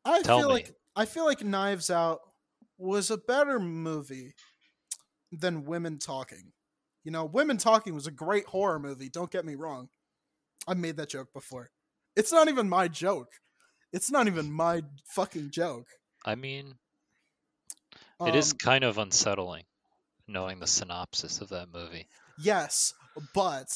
I Tell feel me. like I feel like Knives Out was a better movie than Women Talking. You know, Women Talking was a great horror movie. Don't get me wrong. I made that joke before. It's not even my joke. It's not even my fucking joke. I mean, it is Um, kind of unsettling knowing the synopsis of that movie. yes, but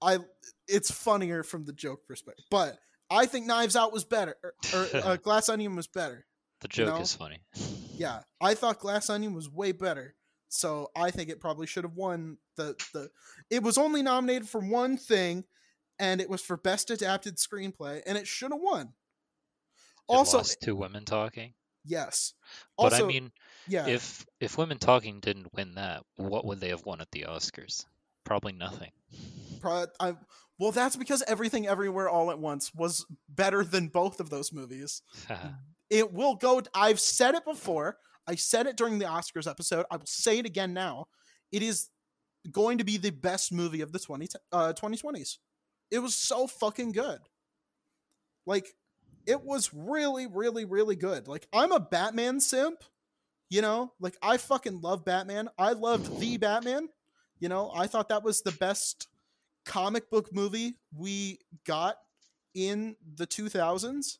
I it's funnier from the joke perspective. But I think Knives Out was better, or, or uh, Glass Onion was better. The you joke know? is funny. Yeah, I thought Glass Onion was way better. So I think it probably should have won the the. It was only nominated for one thing, and it was for best adapted screenplay, and it should have won. It Also, to women talking. yes. But I mean, yeah, if if women talking didn't win that, what would they have won at the Oscars? Probably nothing. pro- I, well, that's because Everything Everywhere All at Once was better than both of those movies. it will go. I've said it before. I said it during the Oscars episode. I will say it again now. It is going to be the best movie of the 20, uh, 2020s. It was so fucking good. Like, it was really, really, really good. Like, I'm a Batman simp. You know, like I fucking love Batman. I loved the Batman. You know, I thought that was the best comic book movie we got in the 2000s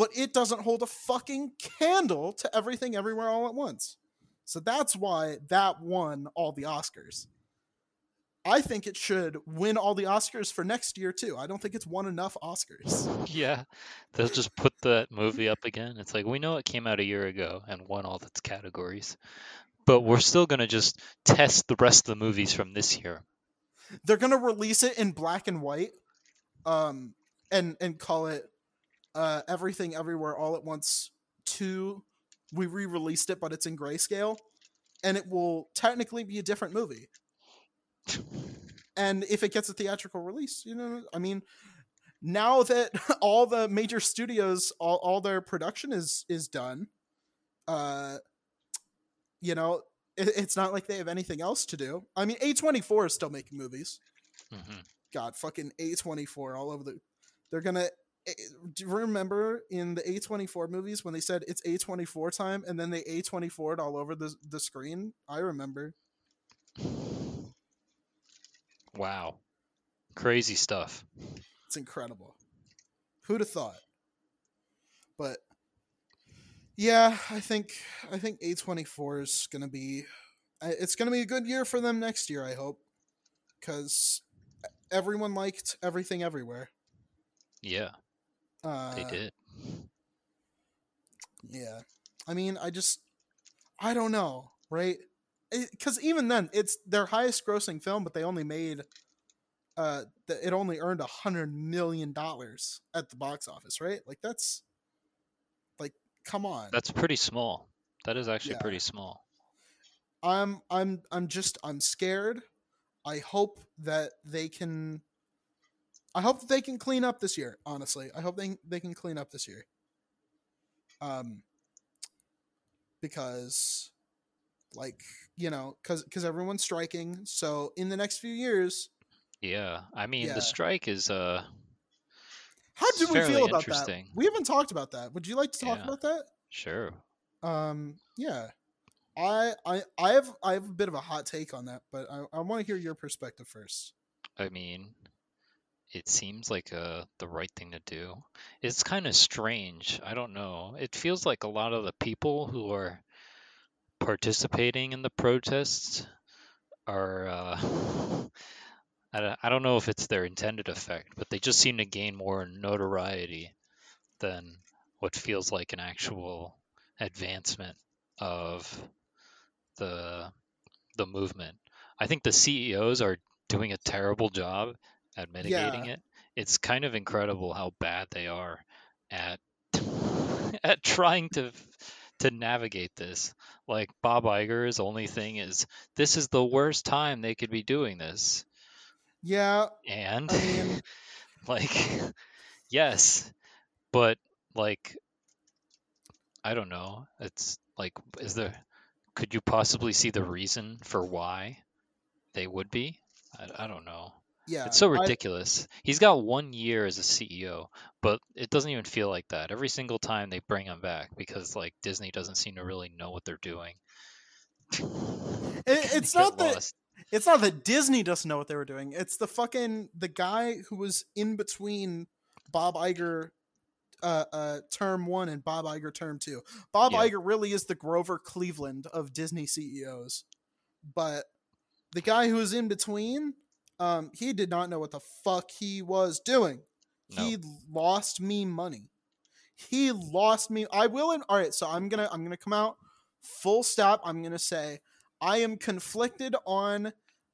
but it doesn't hold a fucking candle to everything everywhere all at once. So that's why that won all the Oscars. I think it should win all the Oscars for next year too. I don't think it's won enough Oscars. yeah, they'll just put that movie up again. It's like we know it came out a year ago and won all its categories, but we're still gonna just test the rest of the movies from this year. They're gonna release it in black and white, um, and and call it uh, everything everywhere all at once two. We re-released it, but it's in grayscale, and it will technically be a different movie. And if it gets a theatrical release, you know, I mean, now that all the major studios, all, all their production is is done, uh, you know, it, it's not like they have anything else to do. I mean, A twenty four is still making movies. Mhm. God, fucking A twenty four all over the. They're gonna. eh, Do you remember in the A twenty four movies when they said it's A twenty four time and then they A twenty four all over the the screen? I remember. Wow, crazy stuff. It's incredible. Who'd have thought? But yeah, I think I think A twenty four is gonna be. It's gonna be a good year for them next year. I hope, because everyone liked everything everywhere. Yeah, Uh, they did. Yeah. I mean, I just I don't know, right? Cuz even then it's their highest grossing film but they only made uh it only earned a 100 million dollars at the box office, right? Like that's like come on. That's pretty small. That is actually Yeah. pretty small. I'm I'm I'm just I'm scared. I hope that they can I hope they can clean up this year, honestly. I hope they they can clean up this year. Um because like, you know, cuz cuz everyone's striking, so in the next few years, Yeah, I mean Yeah. the strike is uh how do we feel about that? We haven't talked about that. Would you like to talk Yeah. about that? sure. Um yeah. I I I have I have a bit of a hot take on that, but I, I want to hear your perspective first. I mean, it seems like uh, the right thing to do. It's kind of strange. I don't know. It feels like a lot of the people who are participating in the protests are. Uh, I, don't, I don't know if it's their intended effect, but they just seem to gain more notoriety than what feels like an actual advancement of the the movement. I think the CEOs are doing a terrible job at mitigating it. It's kind of incredible how bad they are at at trying to to navigate this. Like Bob Iger's only thing is this is the worst time they could be doing this. Yeah, And I mean, like yes, but like I don't know. It's like is there could you possibly see the reason for why they would be? I, I don't know. Yeah, It's so I- ridiculous. He's got one year as a CEO, but it doesn't even feel like that. Every single time they bring him back because like Disney doesn't seem to really know what they're doing. It- it's not that lost. it's not that Disney doesn't know what they were doing. It's the fucking the guy who was in between Bob Iger uh, uh, term one and Bob Iger term two. Bob Yeah. Iger really is the Grover Cleveland of Disney CEOs, but the guy who was in between, um, he did not know what the fuck he was doing. No. He lost me money. He lost me. I will. In, all right, so I'm gonna I'm gonna come out full stop. I'm gonna say I am conflicted on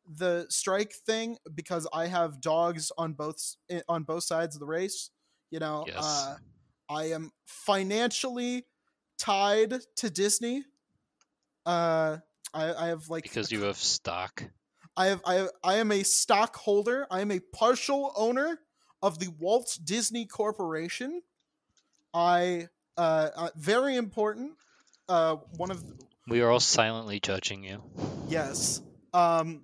the strike thing because I have dogs on both eh, on both sides of the race. You know, Yes. uh, I am financially tied to Disney. Uh, I, I have like because you have stock. I have I have, I am a stockholder. I am a partial owner of the Walt Disney Corporation. I uh, uh very important. Uh, one of We are all silently judging you. yes. Um,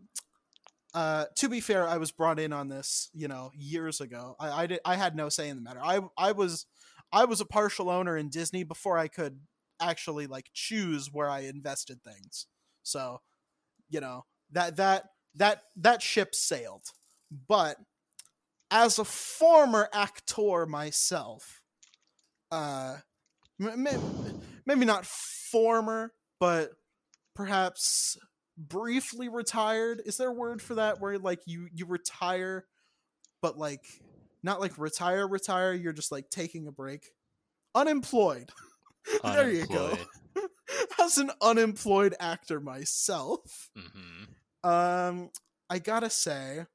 uh, to be fair, I was brought in on this, you know, years ago. I I, did, I had no say in the matter. I I was I was a partial owner in Disney before I could actually like choose where I invested things. So, you know, that that that that ship sailed. But as a former actor myself, uh maybe not former, but perhaps briefly retired. Is there a word for that where like you you retire but like not like retire retire, you're just like taking a break. Unemployed. there you go. As an unemployed actor myself, hmm um, I gotta say,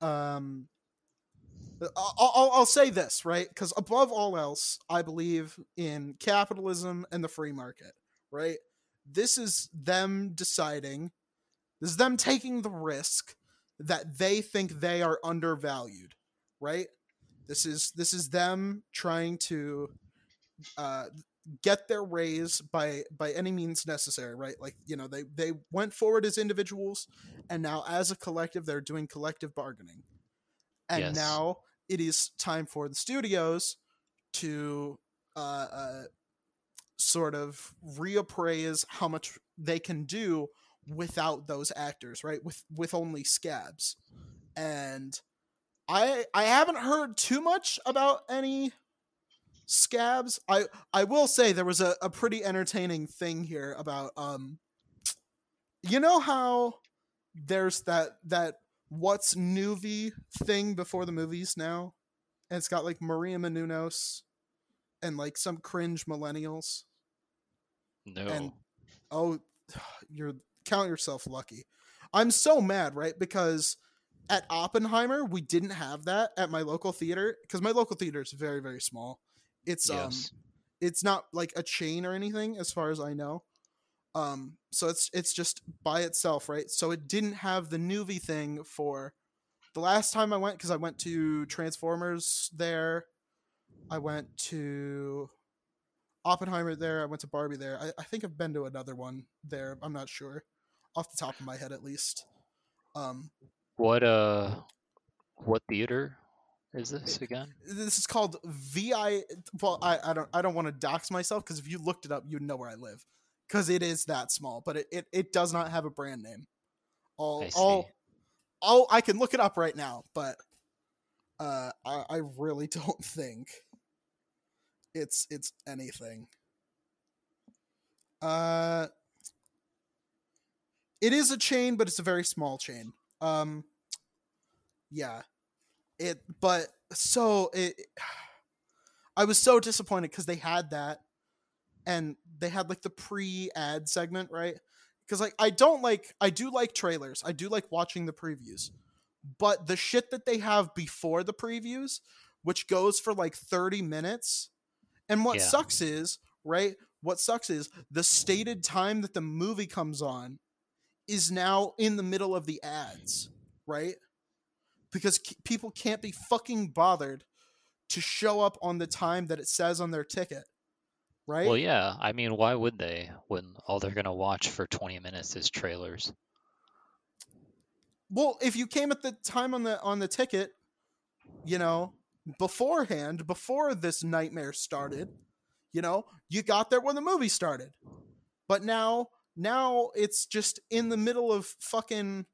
um, I'll, I'll, I'll say this right because above all else, I believe in capitalism and the free market. Right, this is them deciding. This is them taking the risk that they think they are undervalued. Right. This is this is them trying to uh, get their raise by by any means necessary right? Like you know they they went forward as individuals and now as a collective they're doing collective bargaining. And Yes. now it is time for the studios to uh, uh sort of reappraise how much they can do without those actors right? With with only scabs. And i i haven't heard too much about any scabs i i will say there was a, a pretty entertaining thing here about um you know how there's that that what's noovie thing before the movies now? And it's got like maria menounos and like some cringe millennials. No. and oh you're count yourself lucky. I'm so mad right? Because at oppenheimer we didn't have that at my local theater because my local theater is very very small it's um it's not like a chain or anything as far as i know. Um so it's it's just by itself right? So it didn't have the noovie thing for the last time i went because i went to transformers there. I went to oppenheimer there. I went to barbie there. I, I think i've been to another one there. I'm not sure. Off the top of my head at least. Um What uh, what theater is this again? this is called vi well i, I don't i don't want to dox myself because if you looked it up you'd know where i live. Because it is that small but it, it, it does not have a brand name. All all oh i can look it up right now but uh I, I really don't think it's it's anything. Uh it is a chain but it's a very small chain. Um yeah it but so it i was so disappointed because they had that and they had like the pre-ad segment right because like i don't like i do like trailers i do like watching the previews but the shit that they have before the previews which goes for like 30 minutes and what Yeah. sucks is right what sucks is the stated time that the movie comes on is now in the middle of the ads right because c- people can't be fucking bothered to show up on the time that it says on their ticket right Well, yeah. I mean, why would they when all they're gonna watch for 20 minutes is trailers? well, if you came at the time on the on the ticket, you know, beforehand, before this nightmare started, you know, you got there when the movie started. But now now it's just in the middle of fucking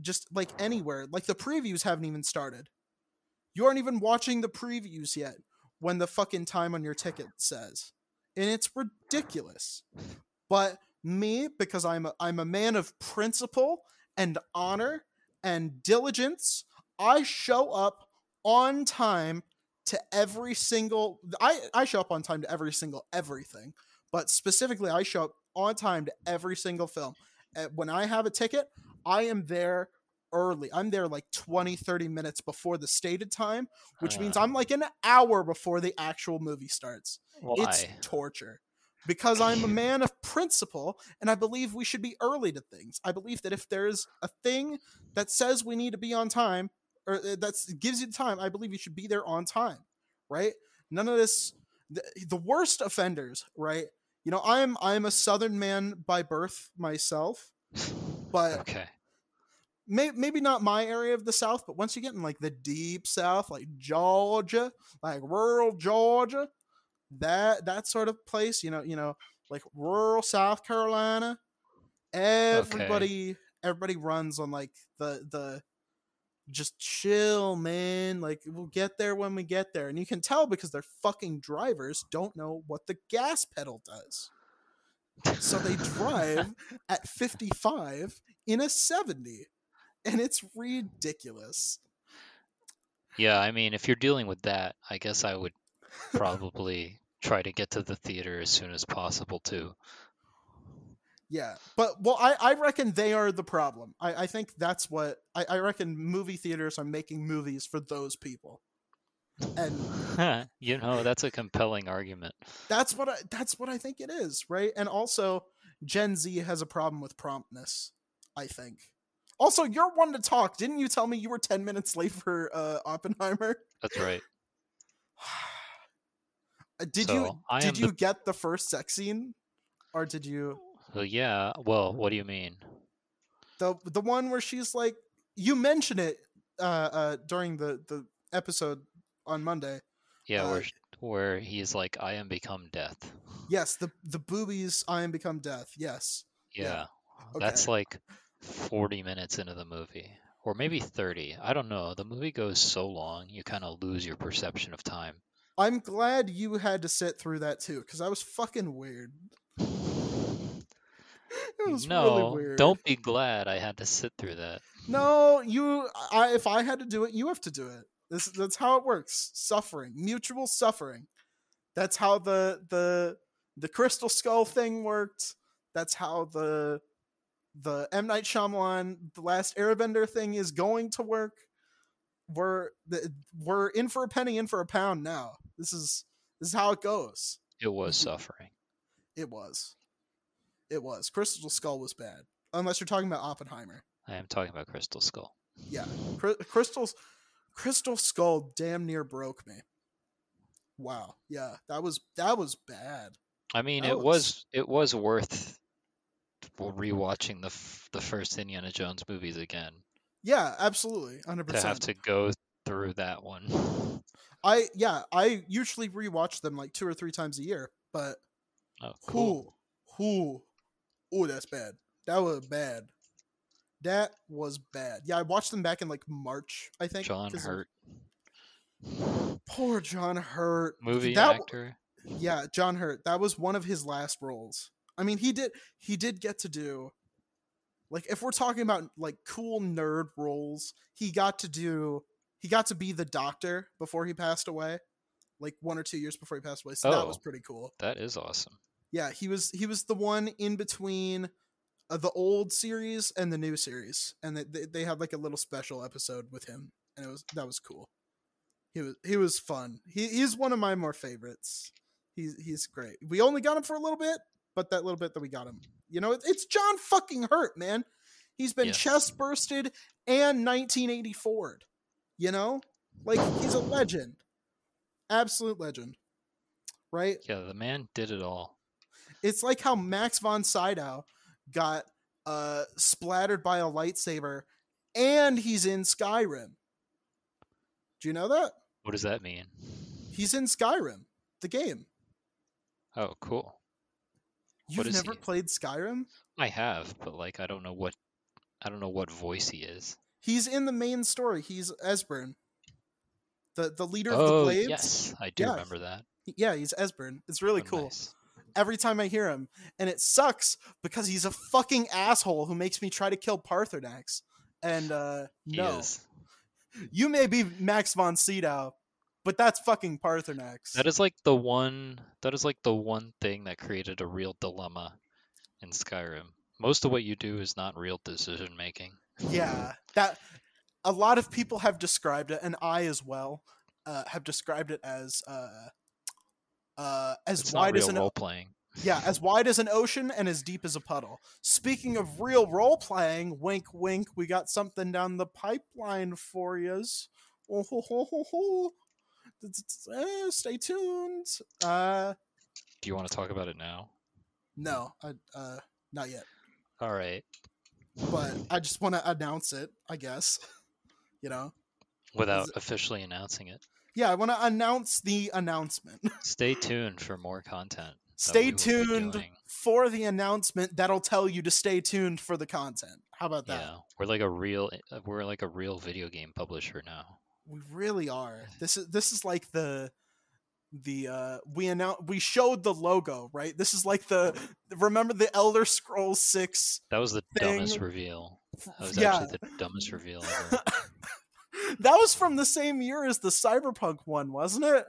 just like anywhere. Like the previews haven't even started. You aren't even watching the previews yet when the fucking time on your ticket says. And it's ridiculous. But me, because I'm a, I'm a man of principle and honor and diligence, I show up on time to every single I, I show up on time to every single everything. But specifically I show up on time to every single film. Uh, when I have a ticket, I am there early. I'm there like 20, 30 minutes before the stated time, which means Uh. I'm like an hour before the actual movie starts. Why? It's torture. Because I'm a man of principle and I believe we should be early to things. I believe that if there's a thing that says we need to be on time or that gives you the time, I believe you should be there on time, right? None of this the, the worst offenders, right? You know, I'm I'm a southern man by birth myself, but okay. May, maybe not my area of the south but once you get in like the deep south like georgia like rural georgia that that sort of place you know you know like rural south carolina everybody everybody runs on like the the just chill man like we'll get there when we get there. And you can tell because their fucking drivers don't know what the gas pedal does. So they drive at 55 in a 70 and it's ridiculous. Yeah, I mean, if you're dealing with that, I guess I would probably try to get to the theater as soon as possible too. yeah but well i, I reckon they are the problem. I, I think that's what I, I reckon movie theaters are making movies for those people. And you know, that's a compelling argument. that's what i that's what i think it is right? And also gen z has a problem with promptness i think also you're one to talk didn't you tell me you were 10 minutes late for uh oppenheimer That's right. Uh, did you I did am the- you get the first sex scene or did you Well, yeah. Well, what do you mean? the the one where she's like you mention it uh uh during the the episode on monday Yeah, Uh, where where he's like, "I am become death." yes the the boobies i am become death yes Yeah, Yeah, that's okay. like forty minutes into the movie, or maybe thirty. I don't know. The movie goes so long, you kind of lose your perception of time. i'm glad you had to sit through that too because I was fucking weird it was no, really weird don't be glad I had to sit through that. no you i if i had to do it you have to do it this that's how it works suffering mutual suffering that's how the the the crystal skull thing worked that's how the the M Night Shyamalan the Last Airbender thing is going to work. We're the, we're in for a penny, in for a pound now. This is this is how it goes. It was suffering. It was, it was. Crystal Skull was bad, unless you're talking about Oppenheimer. I am talking about Crystal Skull. Yeah, Crystal's Crystal Skull damn near broke me. Wow, yeah, that was that was bad. I mean, That it was- was it was worth rewatching the f- the first Indiana Jones movies again Yeah, absolutely, hundred percent. to have to go through that one. I yeah, I usually rewatch them like two or three times a year, but Oh, cool. who, who, oh, that's bad. That was bad. That was bad. Yeah, I watched them back in like March, I think. John of- Hurt, Poor John Hurt. movie that, actor. Yeah, John Hurt. That was one of his last roles. I mean, he did he did get to do like if we're talking about like cool nerd roles, he got to do he got to be the doctor before he passed away. Like one or two years before he passed away. So that was Oh. pretty cool. That is awesome. Yeah, he was he was the one in between uh, the old series and the new series, and they, they they had like a little special episode with him, and it was that was cool. He was he was fun. He he's one of my more favorites. He's he's great. We only got him for a little bit, but that little bit that we got him, you know, it's John fucking Hurt, man. He's been Yes. chest bursted and 1984. You know, like he's a legend, absolute legend, right? Yeah, the man did it all. It's like how Max von Sydow got uh, splattered by a lightsaber and he's in Skyrim. Do you know that? What does that mean? He's in Skyrim, the game. Oh, cool. You've never he? played Skyrim? I have, but like I don't know what I don't know what voice he is. He's in the main story. He's Esbern, the the leader of the Oh, Blades. yes, I do Yeah. remember that. Yeah, he's Esbern. It's really Oh, cool. nice. Every time I hear him, and it sucks because he's a fucking asshole who makes me try to kill Paarthurnax. And uh He no, is. you may be Max von Sydow, but that's fucking Paarthurnax. That is like the one that is like the one thing that created a real dilemma in Skyrim. Most of what you do is not real decision making. yeah, that a lot of people have described it, and I as well uh, have described it as uh, uh, as It's wide as an role playing. yeah, as wide as an ocean and as deep as a puddle. Speaking of real role playing, wink, wink, we got something down the pipeline for yous. Oh, ho, ho, ho, Eh, Stay tuned. Uh, Do you want to talk about it now? no, I, uh, not yet. All right. But I just want to announce it. I guess. You know. Without officially announcing it. Yeah, I want to announce the announcement. Stay tuned for more content. stay we will be tuned for the announcement that'll tell you to stay tuned for the content. How about that? Yeah, we're like a real uh, we're like a real video game publisher now. We really are. This is this is like the the uh we announced we showed the logo, right? This is like the remember the Elder Scrolls 6 That was the Thing. dumbest reveal. That was yeah. actually the dumbest reveal ever. that was from the same year as the Cyberpunk one, wasn't it?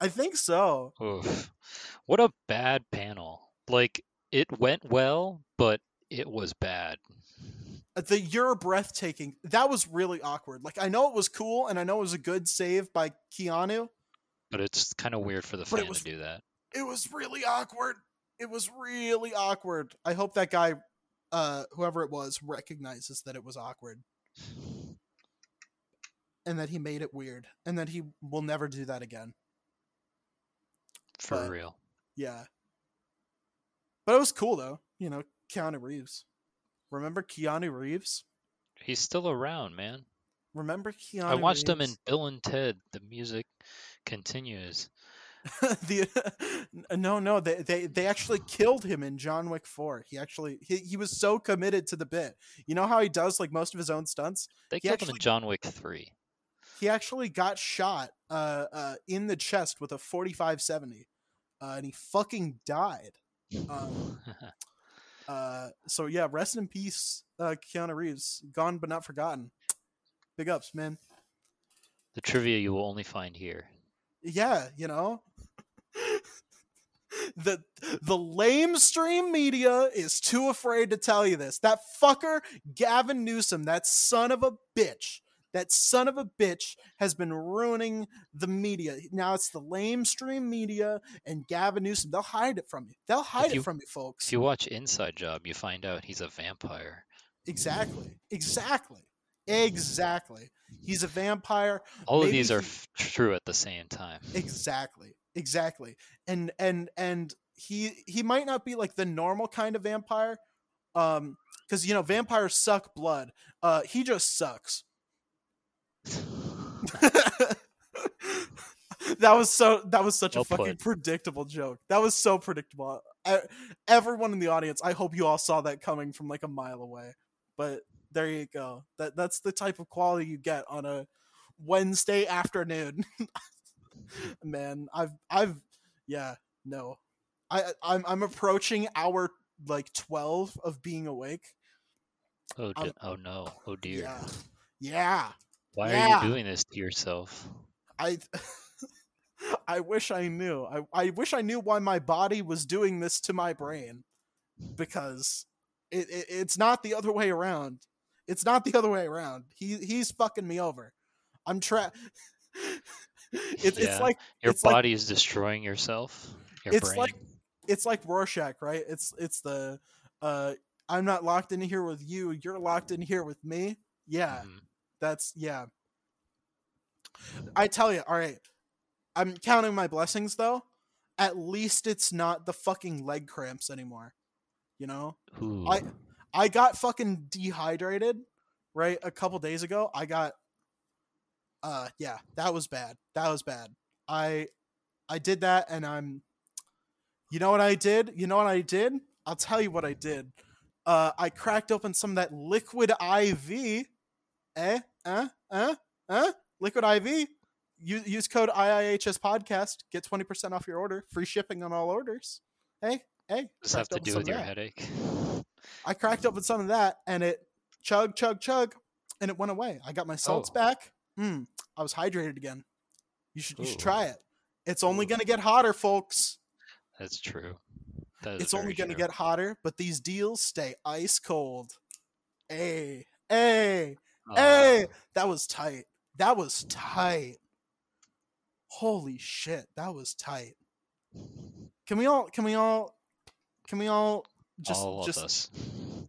I think so. Oof. What a bad panel. Like it went well, but it was bad. The you're breathtaking. That was really awkward. Like I know it was cool and I know it was a good save by Keanu. But it's kind of weird for the fan was- to do that. It was really awkward. It was really awkward. I hope that guy uh whoever it was recognizes that it was awkward and that he made it weird and that he will never do that again. For but- real. Yeah. But it was cool though, you know, Keanu Reeves. Remember Keanu Reeves? He's still around, man. Remember Keanu I watched him in Bill and Ted. The music continues. the no no they, they they actually killed him in John Wick 4. He actually he, he was so committed to the bit. You know how he does like most of his own stunts? They He killed him in John Wick 3. He actually got shot uh uh in the chest with a 4570. Uh and he fucking died. Um uh so yeah, rest in peace uh Keanu Reeves. Gone but not forgotten. Big ups, man. the trivia you will only find here. yeah, you know. the the lame stream media is too afraid to tell you this. That fucker Gavin Newsom, that son of a bitch, that son of a bitch has been ruining the media. Now it's the lame stream media and Gavin Newsom. They'll hide it from you. They'll hide you- it from you, folks. If you watch Inside Job, you find out he's a vampire. exactly. Exactly. Exactly. He's a vampire. All of Maybe these are he- true at the same time. exactly exactly and and and he he might not be like the normal kind of vampire um because you know vampires suck blood uh he just sucks that was so that was such Well a fucking put. predictable joke. That was so predictable. I, everyone in the audience i hope you all saw that coming from like a mile away. But there you go. That that's the type of quality you get on a wednesday afternoon. Man i've i've yeah no. I i'm i'm approaching hour like 12 of being awake. Oh, I'm- oh no. Oh dear. yeah. Yeah Why Yeah. are you doing this to yourself? I I wish I knew. I, I wish I knew why my body was doing this to my brain. Because it, it it's not the other way around. It's not the other way around. He he's fucking me over. I'm trapped. it, Yeah. it's like Your it's like- body is destroying yourself. Your It's brain. like- it's like Rorschach, right? It's it's the uh I'm not locked in here with you, you're locked in here with me. Yeah. Mhm. That's yeah. I tell you, all right. I'm counting my blessings though. At least it's not the fucking leg cramps anymore. You know? Ooh. I I got fucking dehydrated, right a couple days ago i got uh yeah that was bad that was bad i i did that and i'm you know what i did you know what i did i'll tell you what i did uh i cracked open some of that liquid iv eh uh uh uh liquid iv use, use code iihs podcast get 20% off your order free shipping on all orders hey hey Does that have to do with your that. headache? I cracked open some of that and it chug, chug, chug, and it went away. I got my salts Oh. back. Mm, I was hydrated again. You should you should try it. It's only gonna get hotter, folks. That's true. That It's only gonna get hotter, but these deals stay ice cold. Hey, hey, Uh, hey! That was tight. That was tight. Holy shit, that was tight. Can we all? Can we all? Can we all just all just of us.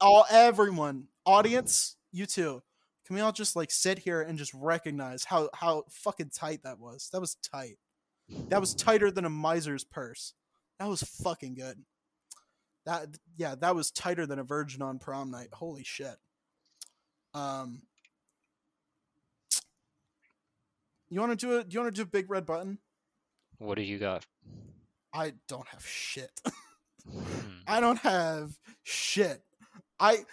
all everyone audience you too can we all just like sit here and just recognize how how fucking tight that was that was tight that was tighter than a miser's purse that was fucking good that yeah that was tighter than a virgin on prom night holy shit um you want to do it do you want to do a big red button What do you got? i don't have shit Hmm. I don't have shit. I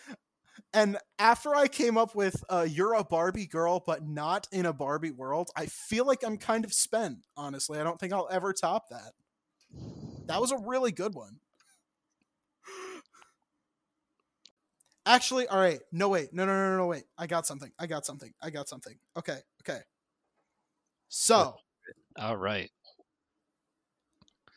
and after I came up with uh you're a Barbie girl but not in a Barbie world, I feel like I'm kind of spent, honestly. I don't think I'll ever top that. That was a really good one. Actually, all right. No wait. No, no, no, no, no, wait. I got something. I got something. I got something. Okay. Okay. So, All right.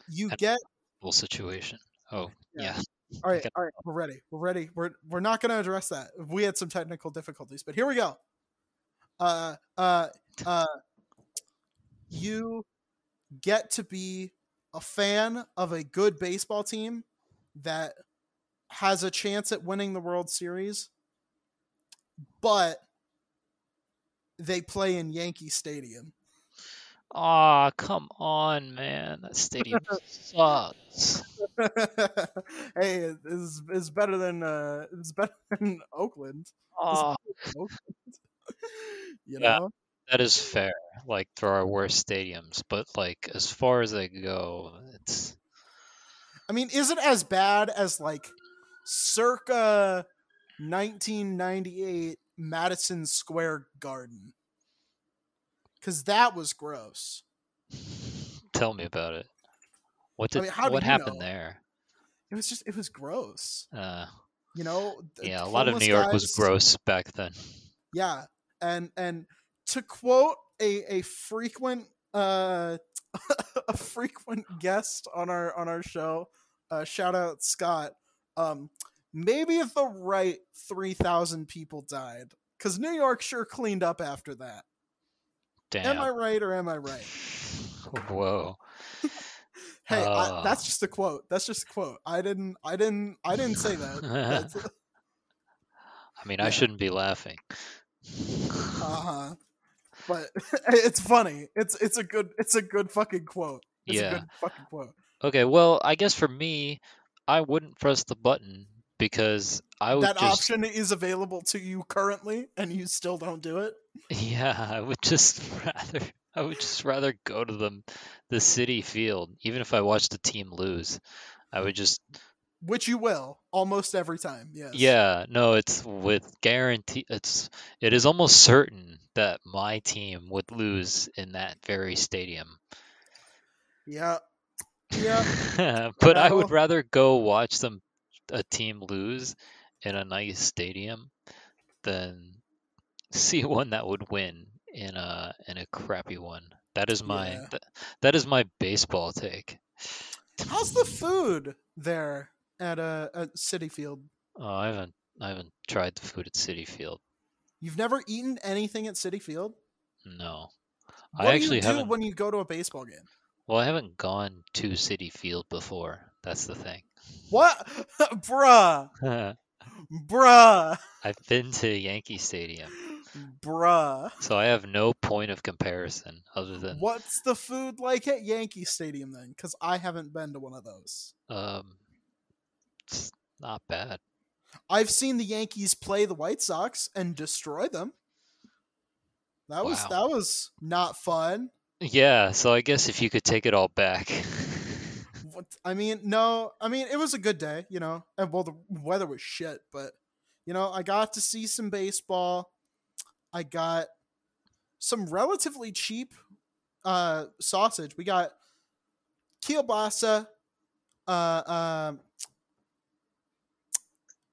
you And- get Full situation. Oh, Yeah. yeah. All right, all right, we're ready. We're ready. We're we're not going to address that. We had some technical difficulties, but here we go. Uh uh uh you get to be a fan of a good baseball team that has a chance at winning the World Series, but they play in Yankee Stadium. Aw, come on, man. That stadium sucks. hey, it's, it's better than uh it's better than Oakland. Aw, Oakland. you Yeah. know? that is fair. Like, there are worse stadiums, but, like, as far as they go, it's. I mean, is it as bad as like circa 1998 Madison Square Garden? Because that was gross. Tell me about it. What I did mean, how what happened know? there? It was just, it was gross. Uh, You know? yeah, a lot of New York was gross back then. Yeah, and and to quote a a frequent uh a frequent guest on our on our show, uh, shout out Scott. Um, maybe if the right three thousand people died, because New York sure cleaned up after that. Damn. Am I right or am I right? Whoa. Hey, I, Uh. that's just a quote. That's just a quote. I didn't. I didn't. I didn't say that. I mean, Yeah. I shouldn't be laughing. uh huh. But it's funny. It's it's a good it's a good fucking quote. It's a Yeah. good fucking quote. Okay, well, I guess for me, I wouldn't press the button because I would That just option is available to you currently, and you still don't do it. Yeah, I would just rather I would just rather go to the the Citi Field, even if I watched the team lose. I would just Which you will almost every time. Yes. yeah, no, it's with guarantee it's it is almost certain that my team would lose in that very stadium. Yeah. Yeah. but I would rather go watch them a team lose in a nice stadium than see one that would win in a in a crappy one. That is my Yeah. th- that is my baseball take. How's the food there at uh, at Citi Field? Oh, I haven't I haven't tried the food at Citi Field. You've never eaten anything at Citi Field? No. What I do actually you do haven't when you go to a baseball game? well, I haven't gone to Citi Field before. That's the thing. What, bruh, bruh? I've been to Yankee Stadium, bruh. so I have no point of comparison other than What's the food like at Yankee Stadium then? Because I haven't been to one of those. Um, it's not bad. I've seen the Yankees play the White Sox and destroy them. That was Wow. that was not fun. Yeah, so I guess if you could take it all back. What, I mean, no, I mean it was a good day, you know. And well, the weather was shit, but you know, I got to see some baseball. I got some relatively cheap uh sausage. We got kielbasa, uh, um,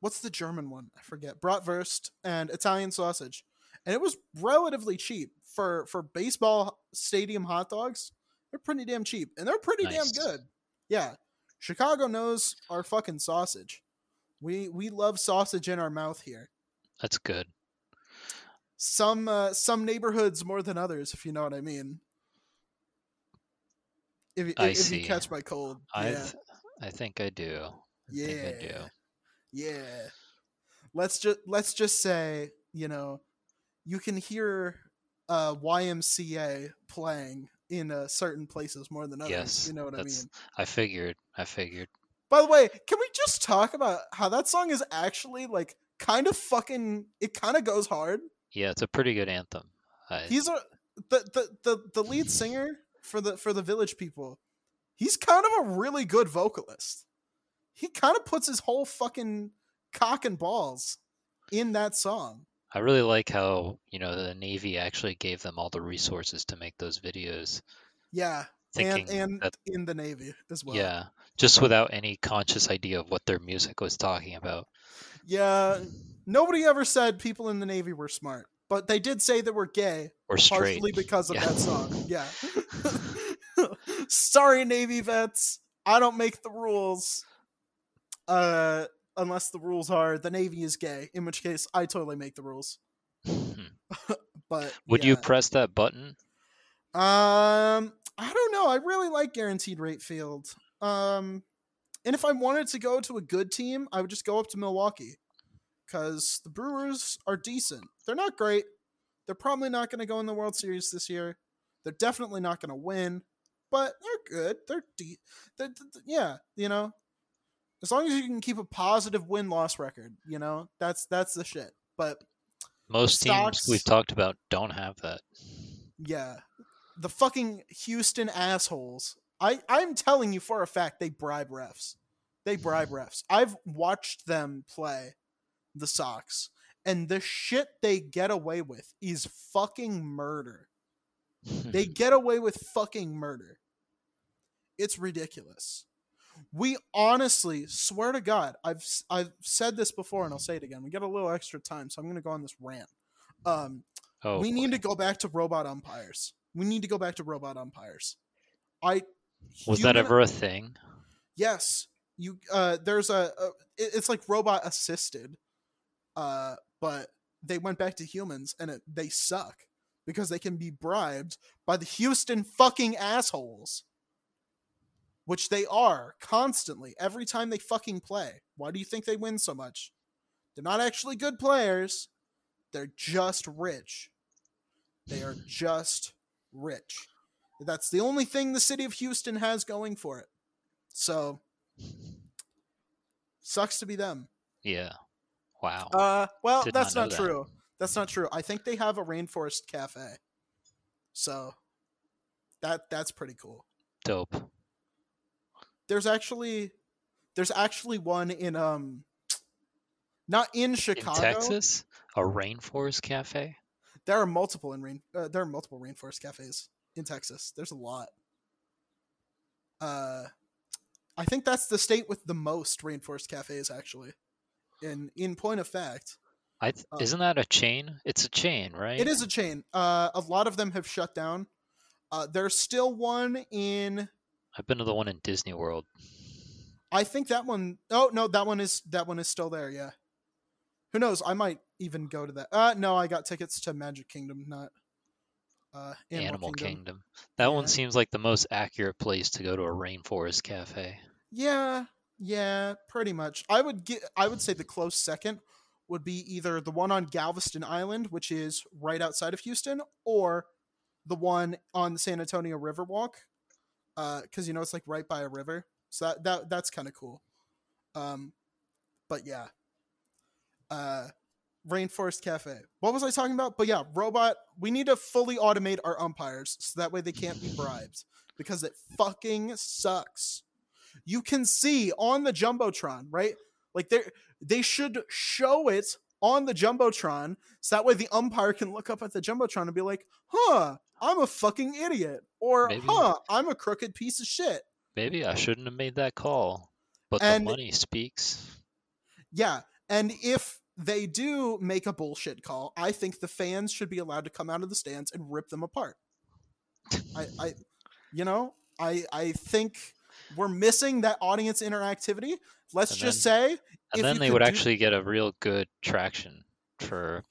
what's the German one? I forget. Bratwurst and Italian sausage, and it was relatively cheap for for baseball stadium hot dogs. They're pretty damn cheap, and they're pretty Nice. damn good. Yeah, Chicago knows our fucking sausage. We we love sausage in our mouth here. That's good. Some uh, some neighborhoods more than others, if you know what I mean. If, you- I if you catch my cold, I yeah, I think I do. I yeah, think I do. yeah. Let's just let's just say you know you can hear uh, YMCA playing in uh, certain places more than others. Yes, you know what I mean. I figured. I figured. By the way, can we just talk about how that song is actually like kind of fucking? It kind of goes hard. Yeah, it's a pretty good anthem. I, He's a the, the the the lead singer for the for the Village People. He's kind of a really good vocalist. He kind of puts his whole fucking cock and balls in that song. I really like how you know the Navy actually gave them all the resources to make those videos. Yeah, and and that in the Navy as well. yeah, just without any conscious idea of what their music was talking about. yeah. Nobody ever said people in the Navy were smart, but they did say they were gay, Or straight. partially because of Yeah. that song. Yeah. Sorry, Navy vets. I don't make the rules. Uh, unless the rules are the Navy is gay, in which case I totally make the rules. But Would you press that button? Um, I don't know. I really like guaranteed rate field. Um, and if I wanted to go to a good team, I would just go up to Milwaukee because the Brewers are decent. They're not great. They're probably not going to go in the World Series this year. They're definitely not going to win, but they're good. They're de- they're, th- yeah, you know. As long as you can keep a positive win loss record, you know, that's that's the shit. But Most teams we've talked about don't have that. Yeah. The fucking Houston assholes. I, I'm telling you for a fact they bribe refs. They bribe refs. I've watched them play the Sox, and the shit they get away with is fucking murder. They get away with fucking murder. It's ridiculous. We honestly swear to God, I've I've said this before and I'll say it again. We got a little extra time, so I'm going to go on this rant. Um, oh, we need to go back to robot umpires. We need to go back to robot umpires. I Was that ever a thing? Yes. You uh there's a, a it's like robot assisted. Uh but they went back to humans and it, they suck because they can be bribed by the Houston fucking assholes. Which they are constantly every time they fucking play. Why do you think they win so much? They're not actually good players. They're just rich. They are just rich. That's the only thing the city of Houston has going for it. So sucks to be them. Yeah. Wow. Uh well, Did that's not not, know that. true. That's not true. I think they have a rainforest cafe. So that that's pretty cool. Dope. There's actually there's actually one in um not in Chicago. In Texas, a rainforest cafe. There are multiple in rain. Uh, there are multiple rainforest cafes in Texas. There's a lot. Uh, I think that's the state with the most rainforest cafes, actually. In in point of fact, I th- Oh. isn't that a chain? It's a chain, right? it is a chain. Uh, a lot of them have shut down. Uh, there's still one in. I've been to the one in Disney World. I think that one oh no, that one is that one is still there. Yeah. Who knows? I might even go to that. Uh, no, I got tickets to Magic Kingdom, not uh, Animal, Animal Kingdom. Kingdom. That one seems like the most accurate place to go to a rainforest cafe. Yeah, yeah, pretty much. I would get. I would say the close second would be either the one on Galveston Island, which is right outside of Houston, or the one on the San Antonio Riverwalk, Uh because you know it's like right by a river. So that that that's kind of cool. Um, but yeah, uh, Rainforest Cafe. What was I talking about? But yeah, robot. We need to fully automate our umpires so that way they can't be bribed because it fucking sucks. You can see on the jumbotron, right? Like they they should show it on the jumbotron so that way the umpire can look up at the jumbotron and be like, "Huh, I'm a fucking idiot," or Maybe. "Huh, I'm a crooked piece of shit." Maybe I shouldn't have made that call. But And- the money speaks. Yeah, and if they do make a bullshit call, I think the fans should be allowed to come out of the stands and rip them apart. I, I you know, I I think we're missing that audience interactivity. Let's And just then- say And if then they would do- actually get a real good traction for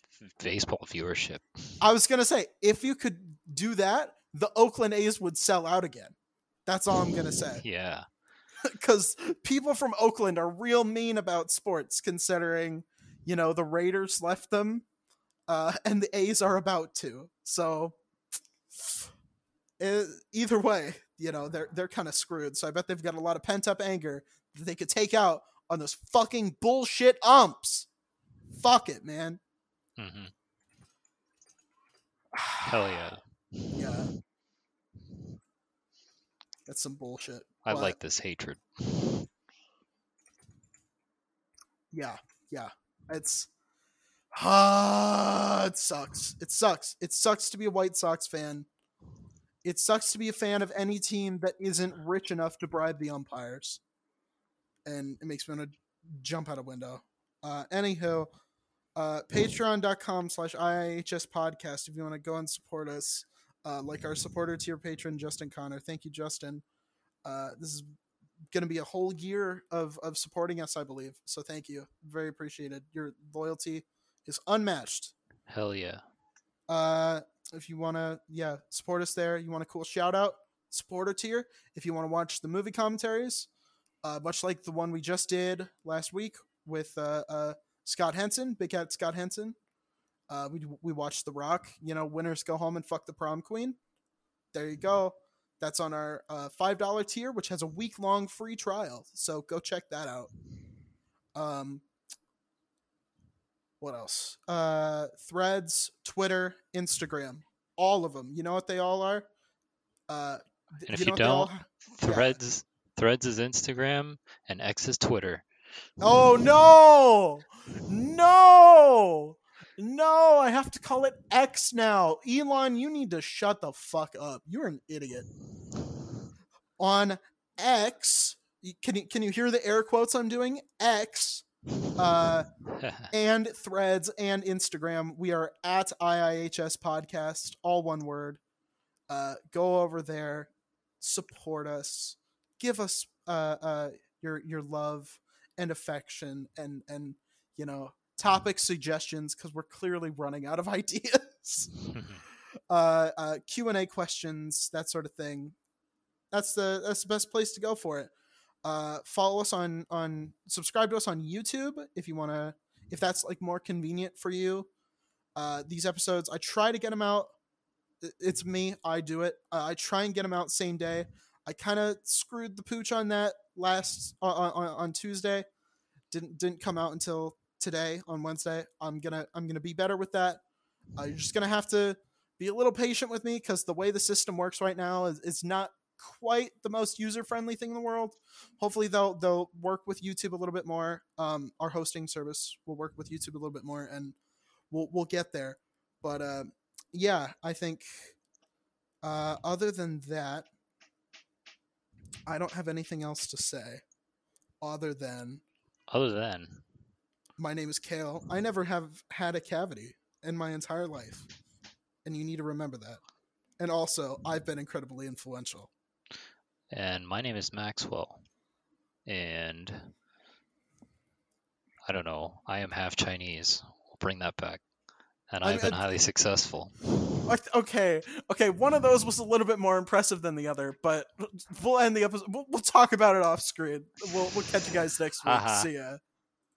baseball viewership. I was gonna say if you could do that, the Oakland A's would sell out again. That's all I'm gonna say. Yeah. because people from Oakland are real mean about sports, considering you know the Raiders left them, uh, and the A's are about to. So eh, either way, you know they're they're kind of screwed. So I bet they've got a lot of pent up anger that they could take out on those fucking bullshit umps. Fuck it, man. Mm-hmm. Hell yeah. Yeah. That's some bullshit. I but- like this hatred. Yeah, yeah. It's ah, it sucks. It sucks. It sucks to be a White Sox fan. It sucks to be a fan of any team that isn't rich enough to bribe the umpires. And it makes me want to jump out a window. Uh anywho, uh patreon.com slash IIHS podcast if you want to go and support us. Uh like our supporter tier patron Justin Connor. Thank you, Justin. Uh this is going to be a whole year of of supporting us, I believe. So thank you, very appreciated. Your loyalty is unmatched. Hell yeah. Uh, if you want to, yeah, support us there. You want a cool shout out, supporter tier. If you want to watch the movie commentaries, uh, much like the one we just did last week with uh, uh, Scott Henson, Big Cat Scott Henson. Uh, we we watched The Rock. You know, winners go home and fuck the prom queen. There you go. That's on our uh, five dollar tier, which has a week long free trial. So go check that out. Um, what else? Uh, Threads, Twitter, Instagram, all of them. You know what they all are? Uh, th- And if know you all don't, ha- Yeah. Threads Threads is Instagram and X is Twitter. Oh no! No! No, I have to call it X now. Elon, you need to shut the fuck up. You're an idiot. On X, can you can you hear the air quotes I'm doing? X uh and threads and Instagram. We are at IIHS podcast, all one word. Uh, go over there, support us, give us uh, uh, your your love and affection, and and you know topic suggestions because we're clearly running out of ideas. uh, uh, Q and A questions, that sort of thing. That's the that's the best place to go for it. Uh, follow us on on subscribe to us on YouTube if you want to if that's like more convenient for you. Uh, these episodes, I try to get them out. It's me, I do it. Uh, I try and get them out same day. I kind of screwed the pooch on that last on, on, on Tuesday. Didn't didn't come out until today on Wednesday. I'm gonna I'm gonna be better with that. Uh, you're just gonna have to be a little patient with me because the way the system works right now is it's not quite the most user friendly thing in the world. Hopefully they'll they'll work with YouTube a little bit more. Um, our hosting service will work with YouTube a little bit more, and we'll we'll get there. But uh, yeah, I think uh, other than that, I don't have anything else to say other than Other than my name is Kael. I never have had a cavity in my entire life. And you need to remember that. And also, I've been incredibly influential. And my name is Maxwell. And I don't know, I am half Chinese. We'll bring that back. And I've been highly successful. Okay, okay, one of those was a little bit more impressive than the other, but we'll end the episode. We'll, we'll talk about it off screen. We'll, we'll catch you guys next week. Haha. See ya.